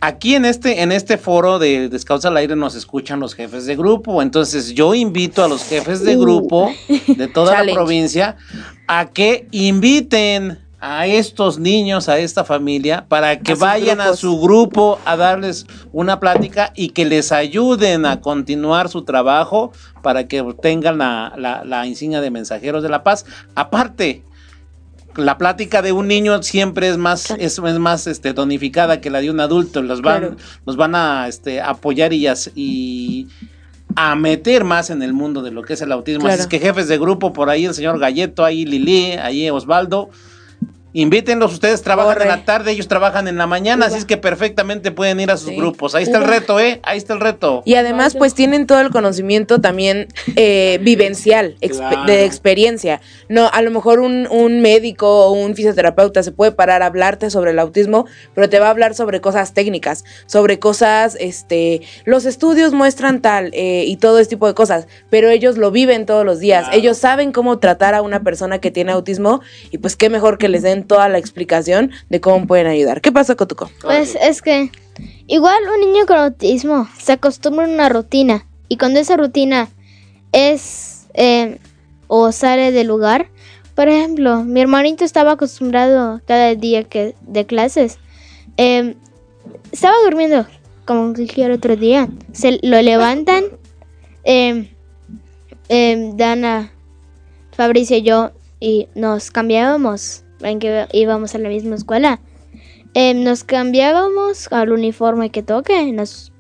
Aquí en este, en este foro de, de Scouts al Aire nos escuchan los jefes de grupo. Entonces yo invito a los jefes de grupo de toda la provincia a que inviten a estos niños, a esta familia, para que A vayan a su grupo a darles una plática y que les ayuden a continuar su trabajo para que tengan la, la- la insignia de mensajeros de la paz. Aparte, la plática de un niño siempre es más, es, es más este, tonificada que la de un adulto. Los van, Claro. los van a este, apoyar y, y a meter más en el mundo de lo que es el autismo. Así Claro. es que jefes de grupo, por ahí el señor Galleto, ahí Lili, ahí Osvaldo. Invítenlos, ustedes trabajan Corre. en la tarde, ellos trabajan en la mañana, así es que perfectamente pueden ir a sus Sí. grupos. Ahí está el reto, ¿eh? Ahí está el reto. Y además, pues tienen todo el conocimiento también eh, vivencial, Claro. de experiencia. No, a lo mejor un, un médico o un fisioterapeuta se puede parar a hablarte sobre el autismo, pero te va a hablar sobre cosas técnicas, sobre cosas, este, los estudios muestran tal eh, y todo este tipo de cosas, pero ellos lo viven todos los días. Claro. Ellos saben cómo tratar a una persona que tiene autismo y pues qué mejor que les den toda la explicación de cómo pueden ayudar. ¿Qué pasa, Cotuco? Pues es que igual un niño con autismo se acostumbra a una rutina Y cuando esa rutina es eh, o sale del lugar, por ejemplo, mi hermanito estaba acostumbrado cada día que de clases. eh, estaba durmiendo como cualquier otro día. Se lo levantan. eh, eh, Dana, Fabricio y yo y nos cambiábamos. En que íbamos a la misma escuela. Eh, nos cambiábamos al uniforme que toque. Nos,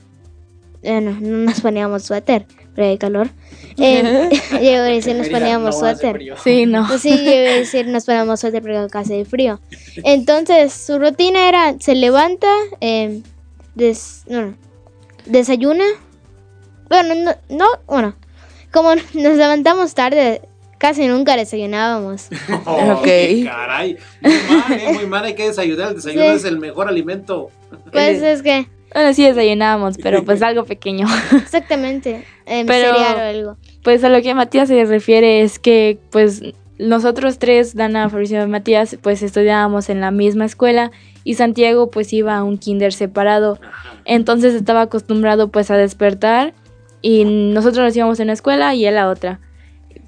eh, no, no nos poníamos suéter, pero hay calor. Eh, yo iba a decir, nos poníamos suéter. Sí, no. Sí, yo iba a decir, nos ponemos suéter porque acá hace frío. Entonces, su rutina era, se levanta, eh, des- no, no, desayuna. Bueno, no, no, bueno, como nos levantamos tarde, casi nunca desayunábamos. Ok. Caray, muy mal, eh, muy mal, hay que desayunar. El desayuno Sí. es el mejor alimento. Pues es que, Bueno, sí desayunábamos, pero pues algo pequeño. exactamente, eh, Pero- cereal o algo. Pues a lo que Matías se refiere es que pues nosotros tres, Dana, Fabricio y Matías, pues estudiábamos en la misma escuela y Santiago pues iba a un kinder separado. Entonces estaba acostumbrado pues a despertar y nosotros nos íbamos en una escuela y él a otra.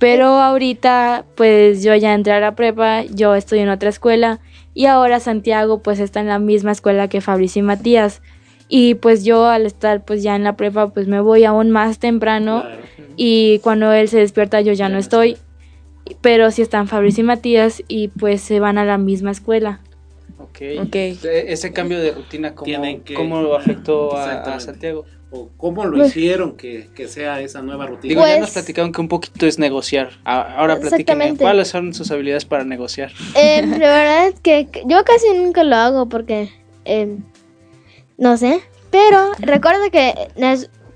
Pero ahorita pues yo ya entré a la prepa, yo estoy en otra escuela y ahora Santiago pues está en la misma escuela que Fabricio y Matías. Y pues yo al estar pues ya en la prepa pues me voy aún más temprano Claro. y cuando él se despierta yo ya no estoy. Pero sí están Fabricio y Matías y pues se van a la misma escuela. Ok. Ok. E- Ese cambio de rutina, ¿cómo, que- cómo lo afectó a. Santiago? ¿O cómo lo hicieron que, que sea esa nueva rutina? Digo, ya Pues- nos platicaron que un poquito es negociar. A- Ahora platíquenme. ¿cuáles son sus habilidades para negociar? Eh, la verdad es que yo casi nunca lo hago porque eh, no sé. Pero recuerdo que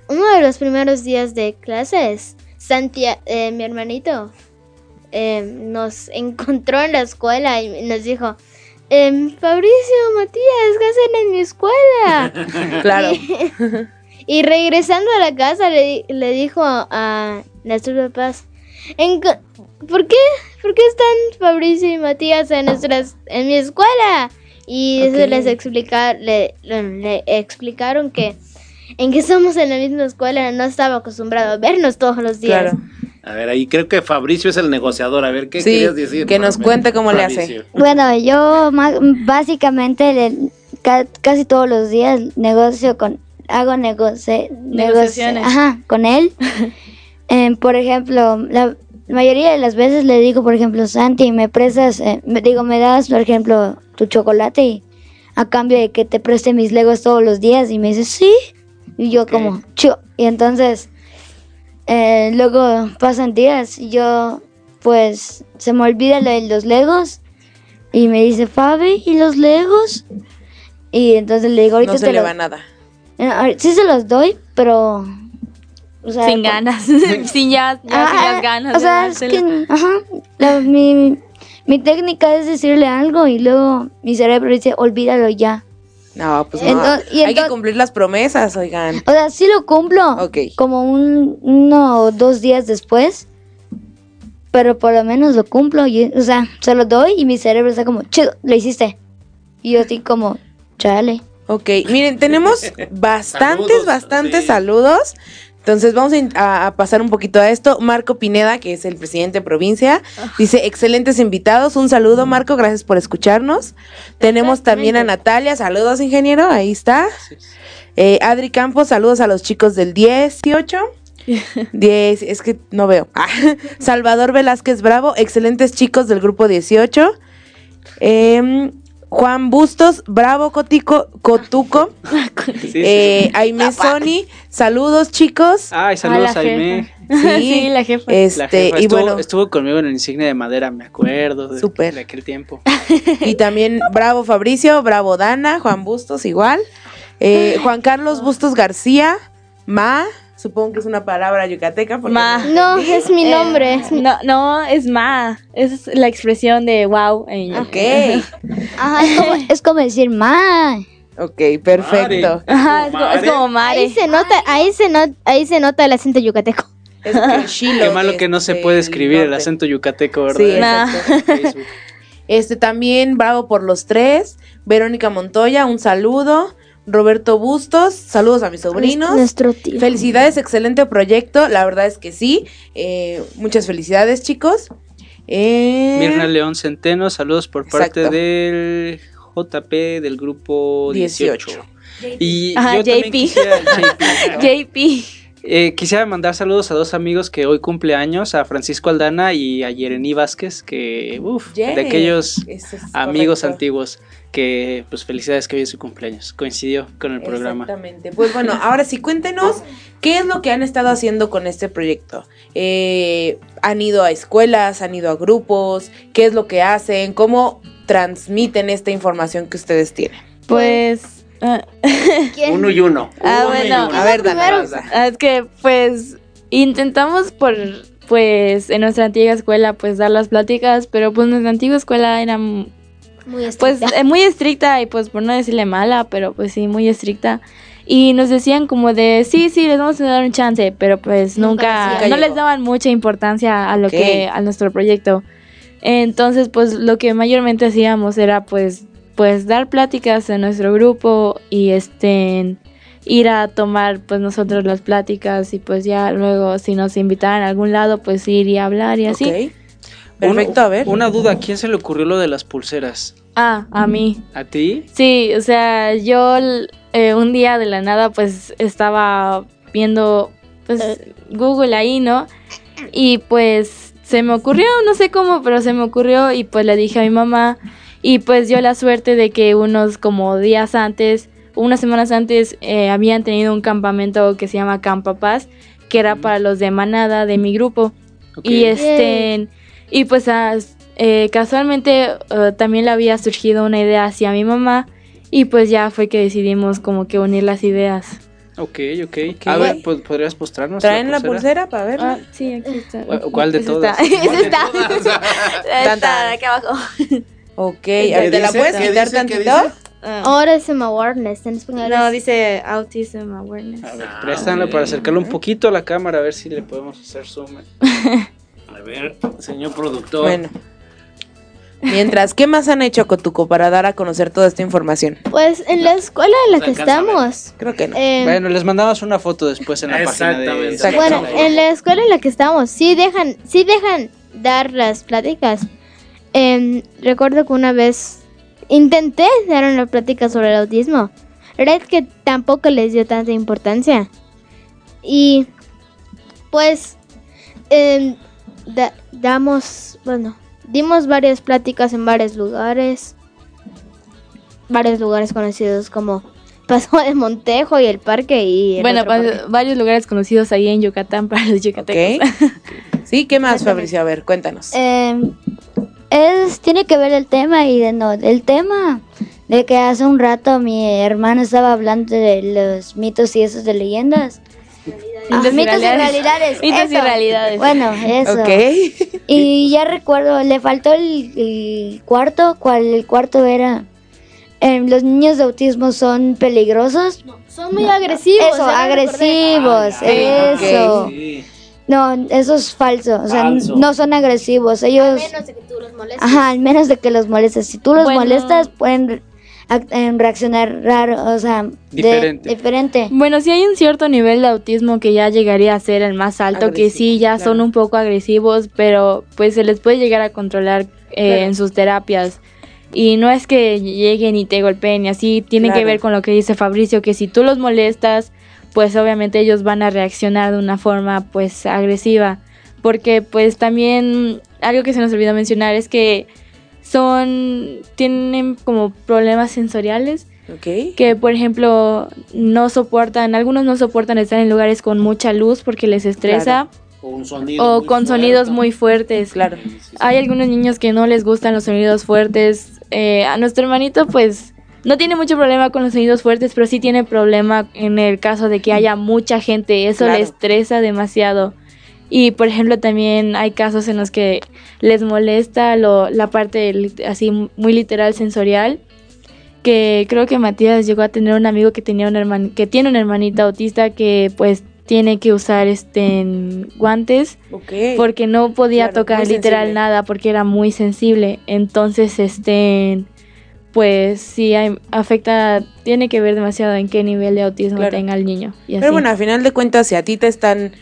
uno de los primeros días de clases, Santia, eh, mi hermanito, eh, nos encontró en la escuela y nos dijo, em, Fabricio, Matías, ¿qué hacen en mi escuela? Claro. Y regresando a la casa le, le dijo a nuestros papás, "En ¿por qué? ¿Por qué están Fabricio y Matías en nuestras en mi escuela? Y eso Ok. les explicar, le, le- explicaron que en que somos en la misma escuela no estaba acostumbrado a vernos todos los días. Claro. A ver, ahí creo que Fabricio es el negociador. A ver, ¿qué Sí, querías decir? que nos cuente cómo le hace. Fabricio. Bueno, yo ma- básicamente le- ca- casi todos los días negocio con, hago negoci- Negociaciones. negoci- ajá, con él. Em, por ejemplo, la mayoría de las veces le digo, por ejemplo, Santi, me prestas, eh, me digo, me das, por ejemplo, tu chocolate y a cambio de que te preste mis legos todos los días y me dice, sí. Y yo como, "Chu". Y entonces, eh, luego pasan días y yo, pues, se me olvida lo de los legos y me dice, Fabi, ¿y los legos? Y entonces le digo, ahorita No se te le va nada. Eh, Sí se los doy, pero... o sea, sin ganas, sin ya, ya sin Ah, las ganas. O de sea, es que, ajá, la- mi, mi técnica es decirle algo y luego mi cerebro dice, olvídalo ya. No, pues no. Y Hay que cumplir las promesas, oigan. O sea, sí lo cumplo. Ok. Como un, uno o dos días después. Pero por lo menos lo cumplo. Y, o sea, se lo doy y mi cerebro está como, chido, lo hiciste. Y yo así como, chale. Ok, miren, tenemos bastantes, Saludos, bastantes sí. saludos. Entonces vamos a pasar un poquito a esto. Marco Pineda, que es el presidente de provincia, dice, excelentes invitados. Un saludo, Marco, gracias por escucharnos. Tenemos también a Natalia, saludos, ingeniero, ahí está. Eh, Adri Campos, saludos a los chicos del 18. 10, es que no veo. Ah, Salvador Velázquez Bravo, excelentes chicos del grupo 18. Em, Juan Bustos, Bravo Cotico, Cotuco. Sí, sí. Eh, Aime Sony, saludos chicos. Ay, saludos la a Aime. Sí, la jefa. La Este, jefa y estuvo, bueno, estuvo conmigo en el insignia de madera, me acuerdo de, Súper. de aquel tiempo. y también Bravo Fabricio, Bravo Dana, Juan Bustos igual. Eh, Juan Carlos Bustos García, Ma, supongo que es una palabra yucateca. porque Ma. No, es mi Eh, nombre. no, no, es ma. Es la expresión de wow. en- Ok, Ajá, es como, es como decir, ma. ok, perfecto. Ajá, es, como, es como Ahí se nota, ahí se nota, ahí se nota el acento yucateco. Es que Chilo Qué malo que no se puede escribir el acento yucateco, ¿verdad? Sí, exacto. Este también, bravo por los tres. Verónica Montoya, un saludo. Roberto Bustos, saludos a mis sobrinos. Nuestro tío. Felicidades, excelente proyecto. La verdad es que sí. Eh, muchas felicidades, chicos. Eh, Mirna León Centeno, saludos por parte del JP del grupo 18. 18. Y Ajá, yo también JP. quisiera, JP, JP. Eh, quisiera mandar saludos a dos amigos que hoy cumpleaños, a Francisco Aldana y a Yerení Vázquez, que, uff, de aquellos es amigos correcto. antiguos, que pues felicidades que hoy es su cumpleaños, coincidió con el programa. Exactamente. Pues bueno, ahora sí, cuéntenos qué es lo que han estado haciendo con este proyecto. Eh, ¿Han ido a escuelas? ¿Han ido a grupos? ¿Qué es lo que hacen? ¿Cómo transmiten esta información que ustedes tienen? Pues. Ah, ¿Quién? Uno y uno. Ah, Uno y bueno. uno. A ver, primero? Es que, pues, intentamos por, pues, en nuestra antigua escuela, pues, dar las pláticas, pero pues nuestra antigua escuela era, Muy pues, estricta. eh, muy estricta y pues, por no decirle mala, pero pues sí, muy estricta. Y nos decían como de, sí, sí, les vamos a dar un chance, pero pues Nunca no les daban mucha importancia a lo que, a nuestro proyecto. Entonces, pues, lo que mayormente hacíamos era, pues, pues, dar pláticas en nuestro grupo y, este, ir a tomar, pues, nosotros las pláticas y, pues, ya luego, si nos invitaran a algún lado, pues, ir y hablar y así. Ok. Perfecto, a ver. Una duda, ¿a quién se le ocurrió lo de las pulseras? Ah, a mí. ¿A ti? Sí, o sea, yo eh, un día de la nada pues estaba viendo pues Google ahí, ¿no? Y pues se me ocurrió, no sé cómo, pero se me ocurrió y pues le dije a mi mamá y pues dio la suerte de que unos como días antes, unas semanas antes eh, habían tenido un campamento que se llama Campa Paz, que era para los de manada de mi grupo. Y este, y pues eh, casualmente eh, también le había surgido una idea hacia mi mamá y pues ya fue que decidimos como que unir las ideas. Ok, ok. A ver, pues, ¿podrías mostrarnos ¿Traen la pulsera para verla? Ah, sí, aquí está. ¿Cu- cuál de Esa todas? Está, esa está. Está aquí abajo. Ok, ¿Qué a ver, ¿te la dice? puedes ¿Qué quitar tantito? Ah. Autism Awareness. En español No, dice Autism Awareness. A ver, Ah, préstanlo para acercarlo un poquito a la cámara, a ver si le podemos hacer zoom. A ver, señor productor. Bueno. Mientras, ¿qué más han hecho, Cotuco, para dar a conocer toda esta información? Pues en la escuela en la que estamos. Creo que no. eh, Bueno, les mandamos una foto después en la página de... Bueno, en la escuela en la que estamos, sí dejan, sí dejan dar las pláticas. Em, recuerdo que una vez intenté dar una plática sobre el autismo. La verdad es que tampoco les dio tanta importancia. Y pues em, da- damos, bueno, dimos varias pláticas en varios lugares. Varios lugares conocidos como Paso de Montejo y el parque y el Bueno, parque. varios lugares conocidos ahí en Yucatán para los yucatecos. Ok. Sí, ¿qué más, Fabricio? A ver, cuéntanos. Eh, es, tiene que ver el tema y de no, el tema de que hace un rato mi hermano estaba hablando de los mitos y esos de leyendas. Ah, Mitos y realidades. Mitos y realidades. Bueno, eso. Ok. Y ya recuerdo, le faltó el, el cuarto, ¿cuál el cuarto era? Em, los niños de autismo son peligrosos. Son muy agresivos. Eso, agresivos, Ah, eso. Sí. No, eso es falso. O sea, Falso. no son agresivos. Ellos, menos de que tú los molestes. ajá, al menos de que los molestes. Si tú los Bueno. molestas, pueden em, reaccionar raro, o sea, de- Diferente. Bueno, sí hay un cierto nivel de autismo que ya llegaría a ser el más alto, que sí ya son un poco agresivos, pero pues se les puede llegar a controlar eh, Claro. en sus terapias. Y no es que lleguen y te golpeen y así, tiene Claro. que ver con lo que dice Fabricio, que si tú los molestas, pues obviamente ellos van a reaccionar de una forma pues agresiva. Porque pues también algo que se nos olvidó mencionar es que son, tienen como problemas sensoriales que por ejemplo no soportan, algunos no soportan estar en lugares con mucha luz porque les estresa O un sonido o con fuerte. sonidos muy fuertes. Claro. Sí, sí, sí. Hay algunos niños que no les gustan los sonidos fuertes. Eh, a nuestro hermanito pues no tiene mucho problema con los sonidos fuertes, pero sí tiene problema en el caso de que haya mucha gente. Eso Claro. le estresa demasiado. Y por ejemplo también hay casos en los que les molesta lo, la parte así muy literal sensorial. Que creo que Matías llegó a tener un amigo que tenía un herman que tiene una hermanita autista que pues tiene que usar este guantes Ok. porque no podía Claro, tocar literal sensible. nada porque era muy sensible. Entonces, este, pues sí hay- afecta, tiene que ver demasiado en qué nivel de autismo Claro. tenga el niño. Y así. Pero bueno, al final de cuentas, si a ti te están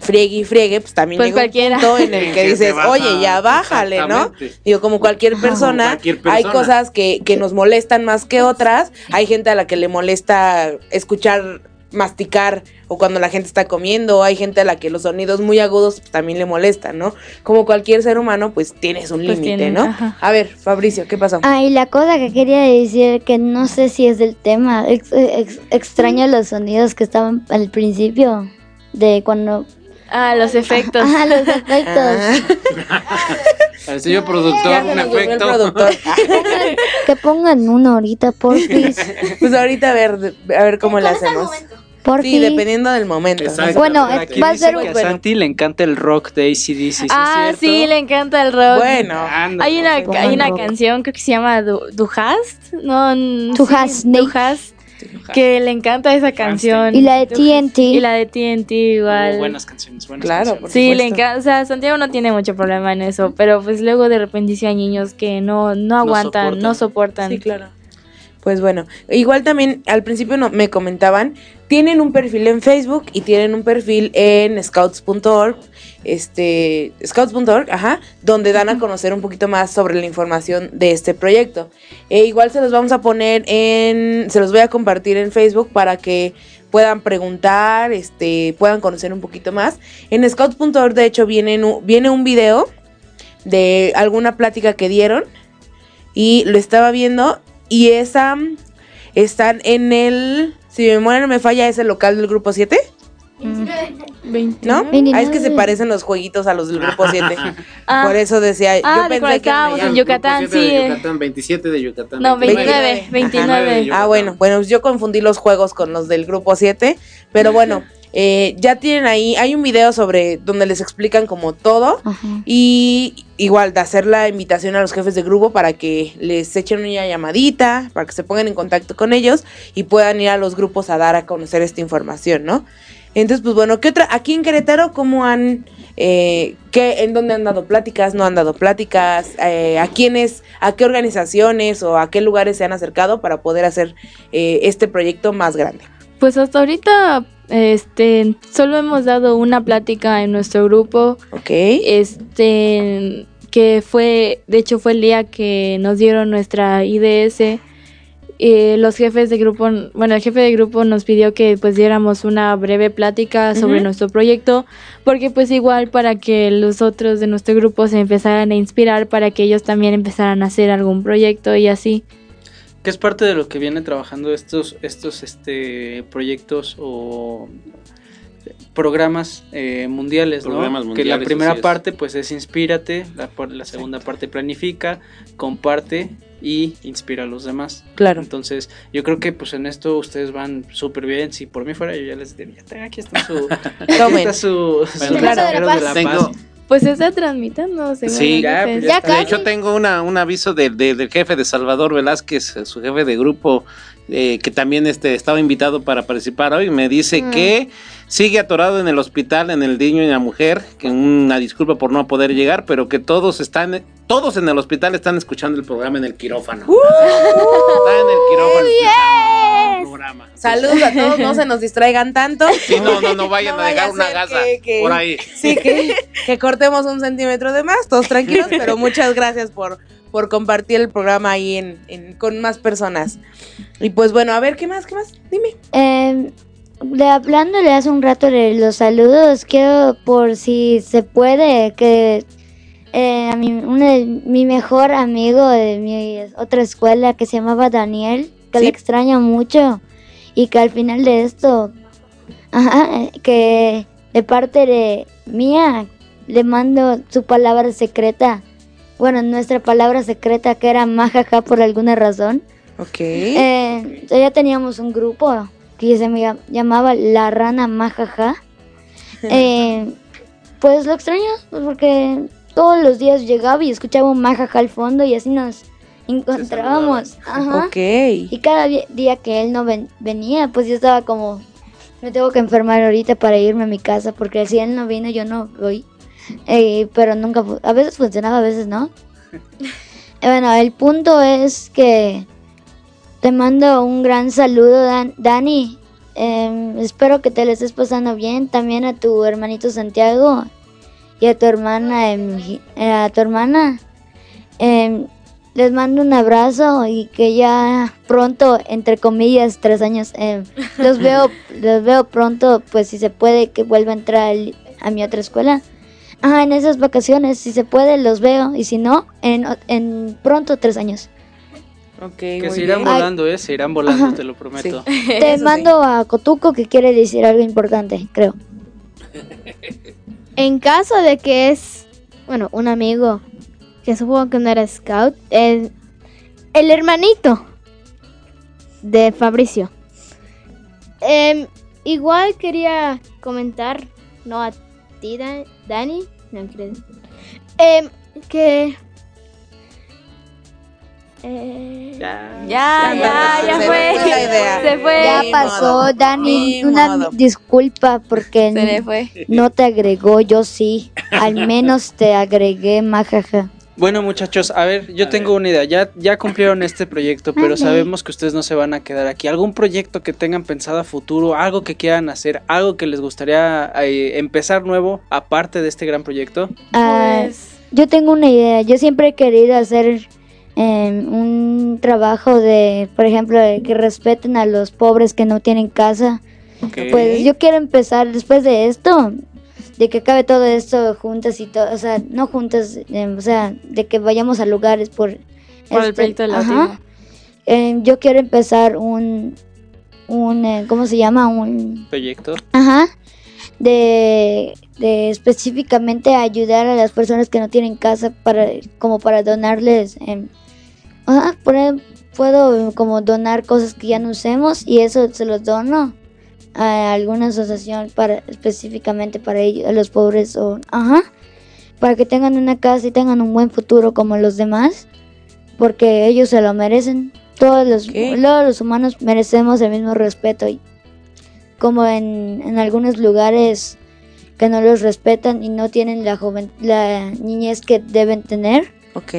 friegue y friegue, pues también Pues llega un punto en el que dices, oye, ya bájale, ¿no? Digo, como cualquier persona, cualquier hay persona. cosas que, que nos molestan más que otras. Hay gente a la que le molesta escuchar masticar o cuando la gente está comiendo, hay gente a la que los sonidos muy agudos pues, también le molestan, ¿no? Como cualquier ser humano, pues tienes un Pues límite, ¿no? ajá. A ver, Fabricio, ¿qué pasó? Ah, y la cosa que quería decir, que no sé si es del tema, ex- ex- extraño los sonidos que estaban al principio, de cuando... Ah, los efectos. Ah, los efectos. Al señor productor, un efecto. productor. que pongan uno ahorita, porfis. pues ahorita a ver, a ver cómo le hacemos. Porfis. Sí, dependiendo del momento. Exacto. Bueno, Por aquí va a ser que a bueno. Santi le encanta el rock de ACDC, ¿sí es ah, sí, le encanta el rock. Bueno, Anda, Hay una, hay una canción, creo que se llama Du, Du hast, no, Du sí, hast Du nicht. hast, que le encanta esa canción. Y la de. TNT. Y la de TNT igual. Oh, buenas canciones, buenas Claro, canciones. por Sí, le encanta, o sea, Santiago no tiene mucho problema en eso, pero pues luego de repente sí hay niños que no, no aguantan, soportan. no soportan. Sí, claro. Pues bueno, igual también al principio no, me comentaban, tienen un perfil en Facebook y tienen un perfil en scouts.org, este, scouts.org, ajá, donde dan a conocer un poquito más sobre la información de este proyecto. E igual se los vamos a poner en, se los voy a compartir en Facebook para que puedan preguntar, este, puedan conocer un poquito más. En scouts.org de hecho viene, un- viene un video de alguna plática que dieron y lo estaba viendo y esa están en el si mi memoria no me falla es el local del grupo 7 20. ¿no? 29. Ah, es que se parecen los jueguitos a los del grupo 7 Ah, por eso decía Ah, yo de pensé que estábamos en Yucatán, sí, de. Yucatán, 27 de Yucatán. No, 29. 29, 29. Ah, bueno, bueno, yo confundí los juegos con los del grupo 7, pero bueno, eh, ya tienen ahí, hay un video sobre donde les explican como todo Ajá. y igual de hacer la invitación a los jefes de grupo para que les echen una llamadita, para que se pongan en contacto con ellos y puedan ir a los grupos a dar a conocer esta información, ¿no? Entonces, pues bueno, ¿qué otra? Aquí en Querétaro, ¿cómo han, eh, qué, en dónde han dado pláticas, no han dado pláticas, eh, a quiénes, a qué organizaciones o a qué lugares se han acercado para poder hacer eh, este proyecto más grande? Pues hasta ahorita, este, solo hemos dado una plática en nuestro grupo, ¿Ok? este, que fue, de hecho fue el día que nos dieron nuestra IDS. Eh, los jefes de grupo, bueno, el jefe de grupo nos pidió que pues diéramos una breve plática sobre nuestro proyecto, porque pues igual para que los otros de nuestro grupo se empezaran a inspirar, para que ellos también empezaran a hacer algún proyecto y así. Que es parte de lo que viene trabajando estos, estos este, proyectos o programas eh, mundiales, ¿no? Programas que la mundiales, primera parte pues es inspírate, la, la segunda parte planifica, comparte y inspira a los demás. Claro. Entonces, yo creo que pues en esto ustedes van súper bien. Si por mí fuera, yo ya les diría, "Tenga, aquí está su, aquí Tomen. está su, su Bueno, Claro. de la Tengo- paz". Pues se está transmitiendo, según Sí, ya, pues, Ya está. De hecho, tengo una, un aviso de- de- del jefe de Salvador Velázquez, eh, su jefe de grupo, eh, que también este, estaba invitado para participar hoy. Me dice Mm. que sigue atorado en el hospital, en el niño y la mujer, que una disculpa por no poder llegar, pero que todos están, todos en el hospital están escuchando el programa en el quirófano. Están en el quirófano el programa. Saludos a todos, no se nos distraigan tanto. Sí, no, no, no vayan No a dejar vaya una gasa que- que- por ahí. Sí, que, que cortemos un centímetro de más, todos tranquilos, pero muchas gracias por, por compartir el programa ahí en, en- con más personas. Y pues bueno, a ver, ¿qué más? ¿Qué más? Dime. Eh, de hablándole hace un rato de los saludos, quiero por si se puede que eh, a mi, uno de- mi mejor amigo de mi otra escuela que se llamaba Daniel, que Sí. le extraño mucho y que al final de esto, ajá, que de parte de mía le mando su palabra secreta. Bueno, nuestra palabra secreta que era majaja por alguna razón. Ok. Eh, ya teníamos un grupo que se me llam- llamaba La Rana Majaja. Eh, pues lo extraño, pues, porque todos los días llegaba y escuchaba un majaja al fondo y así nos encontrábamos. Ajá. ok. Y cada día que él no ven- venía, pues yo estaba como, me tengo que enfermar ahorita para irme a mi casa, porque si él no vino, yo no voy. Eh, pero nunca, a veces funcionaba, a veces no. Bueno, el punto es que Te mando un gran saludo, Dan- Dani. Em, espero que te lo estés pasando bien. También a tu hermanito Santiago y a tu hermana, em, eh, a tu hermana. Les mando un abrazo y que ya pronto, entre comillas, tres años, em, los veo, los veo pronto, pues si se puede que vuelva a entrar a mi otra escuela. Ajá, en esas vacaciones, si se puede, los veo y si no, en, o- en pronto tres años. Ok, Que muy se irán bien. Ay. volando, ¿eh? Se irán volando, Ajá. te lo prometo. Te sí. mando a Cotuco que quiere decir algo importante, creo. En caso de que es, bueno, un amigo que supongo que no era scout, el, el hermanito de Fabricio. Em, igual quería comentar, no a ti, Dan- Dani, no creo, em, que... eh, Ya, ya, ya Se fue. le fue la idea. Se fue. Ya Ni pasó, modo, Dani. ni Una modo. disculpa porque Se le fue. no te agregó, yo sí. Al menos te agregué, majaja. Bueno, muchachos, a ver, yo tengo una idea. Ya, ya cumplieron este proyecto, pero sabemos que ustedes no se van a quedar aquí. ¿Algún proyecto que tengan pensado a futuro? ¿Algo que quieran hacer? ¿Algo que les gustaría eh, empezar nuevo aparte de este gran proyecto? Pues, yo tengo una idea. Yo siempre he querido hacer em, un trabajo de, por ejemplo, de que respeten a los pobres que no tienen casa. Pues yo quiero empezar después de esto, de que acabe todo esto juntas y todo, o sea, no juntas, em, o sea, de que vayamos a lugares por... por el este, proyecto de la ajá. tribu. Em, yo quiero empezar un, un eh, ¿cómo se llama? Un, proyecto. ajá, de, de específicamente ayudar a las personas que no tienen casa para, como para donarles, em, ajá, por puedo eh, como donar cosas que ya no usemos y eso se los dono a alguna asociación para específicamente para ellos, a los pobres o, ajá, para que tengan una casa y tengan un buen futuro como los demás, porque ellos se lo merecen. Todos los, todos los humanos merecemos el mismo respeto y como en, en algunos lugares que no los respetan y no tienen la joven, la niñez que deben tener Ok.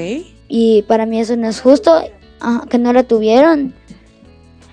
y para mí eso no es justo ajá, que no la tuvieron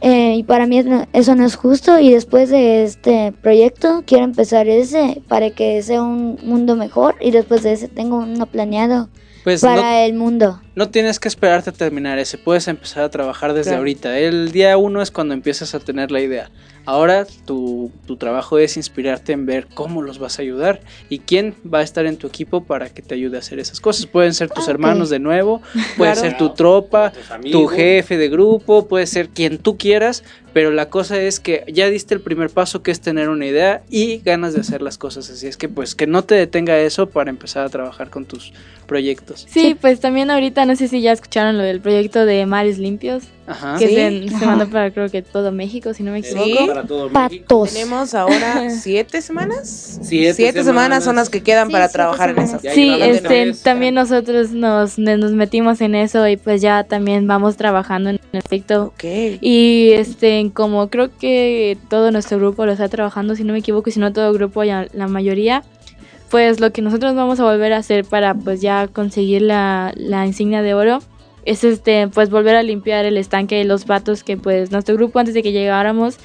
Eh, y para mí eso no- es justo y después de este proyecto quiero empezar ese para que sea un mundo mejor y después de ese tengo uno planeado Pues para no, el mundo no tienes que esperarte a terminar ese, puedes empezar a trabajar desde Claro. ahorita. El día uno es cuando empiezas a tener la idea. Ahora tu, tu trabajo es inspirarte en ver cómo los vas a ayudar y quién va a estar en tu equipo para que te ayude a hacer esas cosas. Pueden ser tus Ok. hermanos de nuevo, puede Claro. ser tu tropa, tu jefe de grupo, puede ser quien tú quieras, pero la cosa es que ya diste el primer paso que es tener una idea y ganas de hacer las cosas. Así es que pues que no te detenga eso para empezar a trabajar con tus proyectos. Sí, pues también ahorita no sé si ya escucharon lo del proyecto de Mares Limpios, Ajá. que Sí. se, se mandó para creo que todo México, si no me Sí. equivoco. Para todo México. patos Tenemos ahora siete semanas. Siete semanas. semanas. son las que quedan Sí, para siete trabajar en semanas. esas. Ya Sí, este, también nosotros nos, nos metimos en eso y pues ya también vamos trabajando en el proyecto. Ok. Y este, como creo que todo nuestro grupo lo está trabajando, si no me equivoco, y si no todo el grupo, ya la mayoría, pues lo que nosotros vamos a volver a hacer para pues ya conseguir la, la insignia de oro es este, pues volver a limpiar el estanque de los vatos que pues nuestro grupo antes de que llegáramos,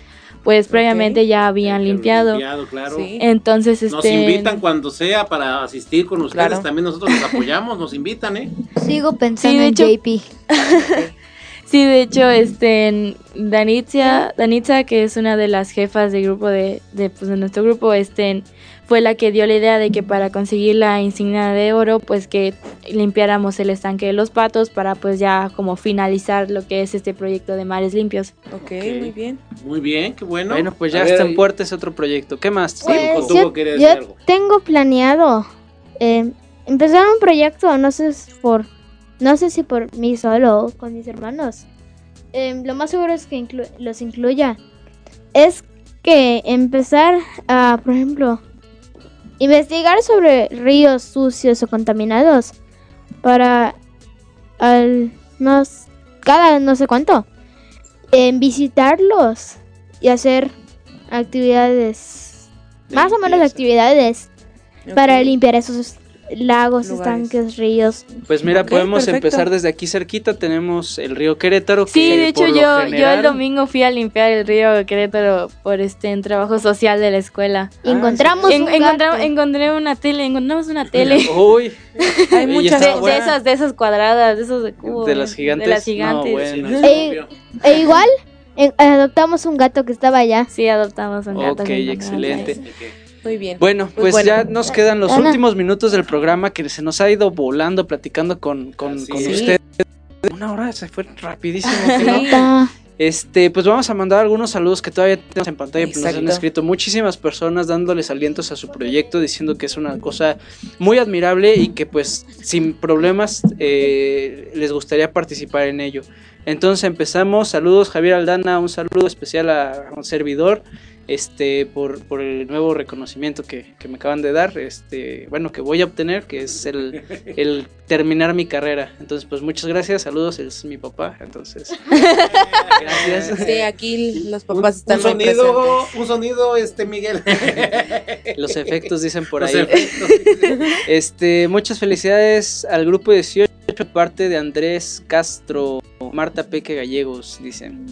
pues previamente ya habían limpiado. limpiado, claro. Sí. Entonces, este... Nos invitan cuando sea para asistir con ustedes. Claro. También nosotros los apoyamos, nos invitan, ¿eh? sigo pensando Sí, de en hecho- JP Sí, de hecho, este, en Danitza, Danitza, que es una de las jefas del grupo de, de, pues, de nuestro grupo, este, fue la que dio la idea de que para conseguir la insignia de oro, pues que limpiáramos el estanque de los patos para pues ya como finalizar lo que es este proyecto de mares limpios. Ok, muy bien. Muy bien, qué bueno. Bueno, pues ya A está en puerta ese otro proyecto. ¿Qué más? Pues, con yo, yo decir algo. tengo planeado eh, empezar un proyecto, no sé si por, no sé si por mí solo o con mis hermanos. Eh, lo más seguro es que inclu- los incluya. Es que empezar a, por ejemplo, investigar sobre ríos sucios o contaminados para al no s- cada no sé cuánto en visitarlos y hacer actividades De más o menos actividades para limpiar esos lagos, Lugares. estanques, ríos. Pues mira, podemos perfecto. empezar desde aquí cerquita. Tenemos el río Querétaro. Sí, que de hecho yo, yo general- el domingo fui a limpiar el río Querétaro por este en trabajo social de la escuela. Y encontramos un gato. encontré una tele, encontramos una tele. Uy, Hay muchas De, de esas, de esas cuadradas, de esos de cubo. de las gigantes. De las gigantes. No, bueno. E, e igual eh, adoptamos un gato que estaba allá. Sí, adoptamos un gato. Ok, excelente. Muy bien. Bueno, Pues pues, bueno. ya nos quedan los Ana. últimos minutos del programa que se nos ha ido volando platicando con, con, con es. ustedes. Una hora se fue rapidísimo. no. Este, pues vamos a mandar algunos saludos que todavía tenemos en pantalla. Pues nos han Exacto. escrito muchísimas personas dándoles alientos a su proyecto, diciendo que es una cosa muy admirable y que pues sin problemas eh, les gustaría participar en ello. Entonces empezamos. Saludos Javier Aldana, un saludo especial a un servidor. Este, por, por el nuevo reconocimiento que, que me acaban de dar, este, bueno, que voy a obtener, que es el, el terminar mi carrera. Entonces, pues muchas gracias, saludos, es mi papá, entonces. gracias. Sí, aquí los Un, papás están un sonido, presentes. un sonido, este Miguel. Los efectos dicen por Los ahí. efectos. Este, muchas felicidades al grupo 18 de parte de Andrés Castro, Marta Peque Gallegos, dicen.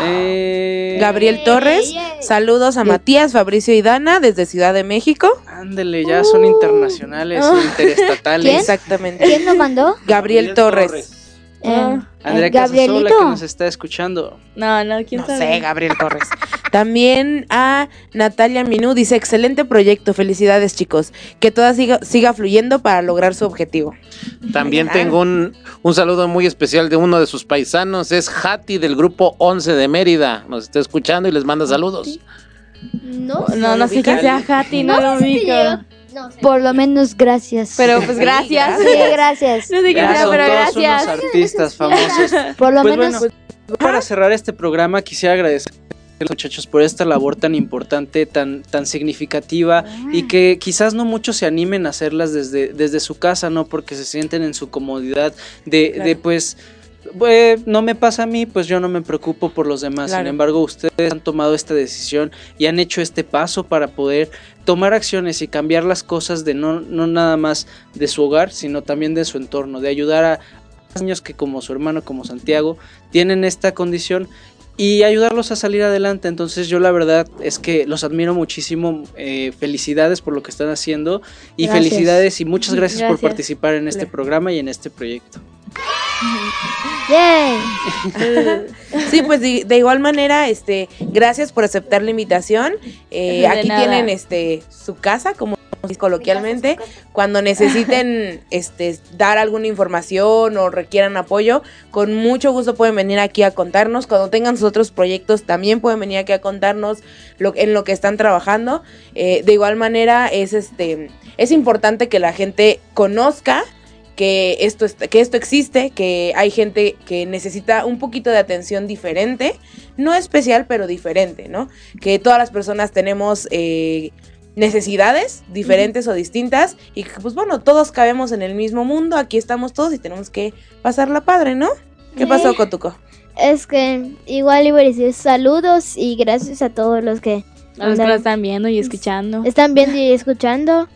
Eh, Gabriel Torres, saludos a Matías, Fabricio y Dana desde Ciudad de México. Ándele, ya son internacionales, Uh. interestatales. ¿Quién? Exactamente. ¿Quién lo mandó? Gabriel Torres. Eh, Andrea el Casasola Gabrielito. que nos está escuchando. No, no, quién No sabe. sé, Gabriel Torres. También a Natalia Minú dice, excelente proyecto, felicidades chicos, que todo siga, siga fluyendo para lograr su objetivo. También tengo un, un saludo muy especial de uno de sus paisanos, es Hati del grupo 11 de Mérida. Nos está escuchando y les manda saludos. No, No, no sé quién sea Hati, no, lo ubico. No sé. Por lo menos gracias. Pero pues gracias. Sí, gracias. No sé sea, son pero todos gracias. unos artistas famosos. Por lo Pues menos bueno, para cerrar este programa quisiera agradecer a los muchachos por esta labor tan importante, tan, tan significativa y que quizás no muchos se animen a hacerlas desde, desde su casa, ¿no? Porque se sienten en su comodidad de, Claro. de pues... eh, no me pasa a mí, pues yo no me preocupo por los demás. Claro. Sin embargo, ustedes han tomado esta decisión y han hecho este paso para poder tomar acciones y cambiar las cosas de no, no nada más de su hogar, sino también de su entorno, de ayudar a, niños que como su hermano, como Santiago, tienen esta condición y ayudarlos a salir adelante. Entonces yo la verdad es que los admiro muchísimo. eh, felicidades por lo que están haciendo y Gracias. felicidades y muchas gracias, por participar en este programa y en este proyecto. Yay. Sí, pues de, de igual manera, este, gracias por aceptar la invitación. Eh, aquí nada. tienen este su casa, como coloquialmente, cuando necesiten este dar alguna información o requieran apoyo, con mucho gusto pueden venir aquí a contarnos. Cuando tengan sus otros proyectos, también pueden venir aquí a contarnos lo, en lo que están trabajando. Eh, de igual manera, es este es importante que la gente conozca que esto, est- que esto existe, que hay gente que necesita un poquito de atención diferente, no especial, pero diferente, ¿no? Que todas las personas tenemos eh, necesidades diferentes o distintas y que, pues bueno, todos cabemos en el mismo mundo, aquí estamos todos y tenemos que pasarla padre, ¿no? ¿Qué pasó, Sí. Cotuco? Es que igual iba a decir saludos y gracias a todos los que A los que nos están viendo y escuchando. están viendo y escuchando.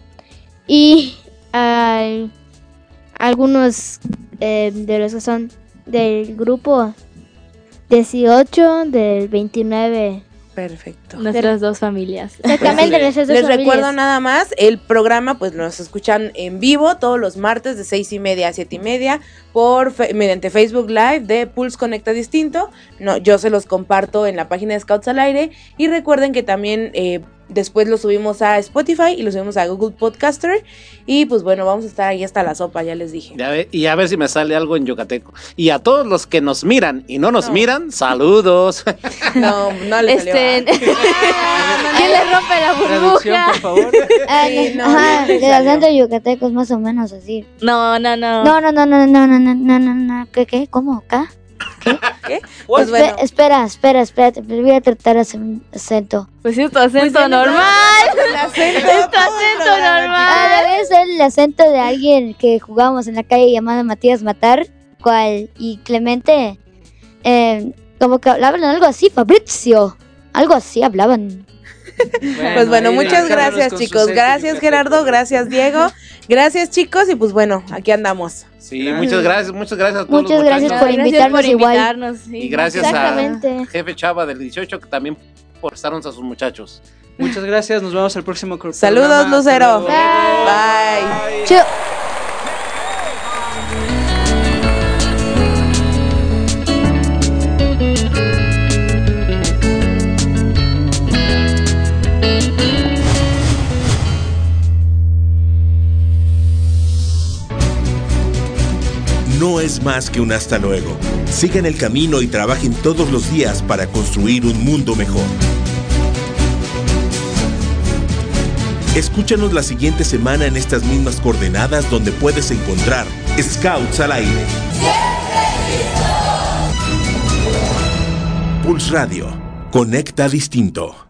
Y algunos eh, de los que son del grupo 18, del 29. Perfecto. Nuestras dos familias. Exactamente, nuestras dos Les familias. recuerdo nada más, el programa pues nos escuchan en vivo todos los martes de seis y media a siete y media por fe- mediante Facebook Live de Pulse Conecta Distinto. No, yo se los comparto en la página de Scouts al Aire y recuerden que también eh, después lo subimos a Spotify y lo subimos a Google Podcaster y pues bueno, vamos a estar ahí hasta la sopa, ya les dije. Ya ve- y a ver si me sale algo en yucateco. Y a todos los que nos miran y no nos No. miran, saludos. No, no le salió. Este, ¿Quién le rompe la Traducción, burbuja? por favor. Ah, Sí, no, no, ajá, es más o menos así. No, no, no. No, no, no, no, no, no, no, no, no, no. ¿Qué, qué? ¿Cómo? ¿Acá? Pues Espe- bueno, Espera, espera, espérate. Voy a tratar de hacer un acento. Pues sí, es tu acento Pues ya no normal. el acento, Es tu acento normal. Ah, debe ser el acento de alguien que jugamos en la calle llamado Matías Matar, cual y Clemente, eh, como que hablaban algo así, Fabrizio, algo así hablaban. Pues bueno, muchas gracias chicos. Gracias. Gerardo, gracias Diego. Gracias chicos y pues bueno, aquí andamos. Sí, muchas gracias, muchas gracias a todos Muchas los gracias por invitarnos por igual. invitarnos. sí. Y gracias a jefe Chava del 18 que también por estarnos a sus muchachos. Muchas gracias, nos vemos el próximo. Saludos, Lucero. Bye. No es más que un hasta luego. Sigan el camino y trabajen todos los días para construir un mundo mejor. Escúchanos la siguiente semana en estas mismas coordenadas donde puedes encontrar Scouts al aire. Pulse Radio. Conecta distinto.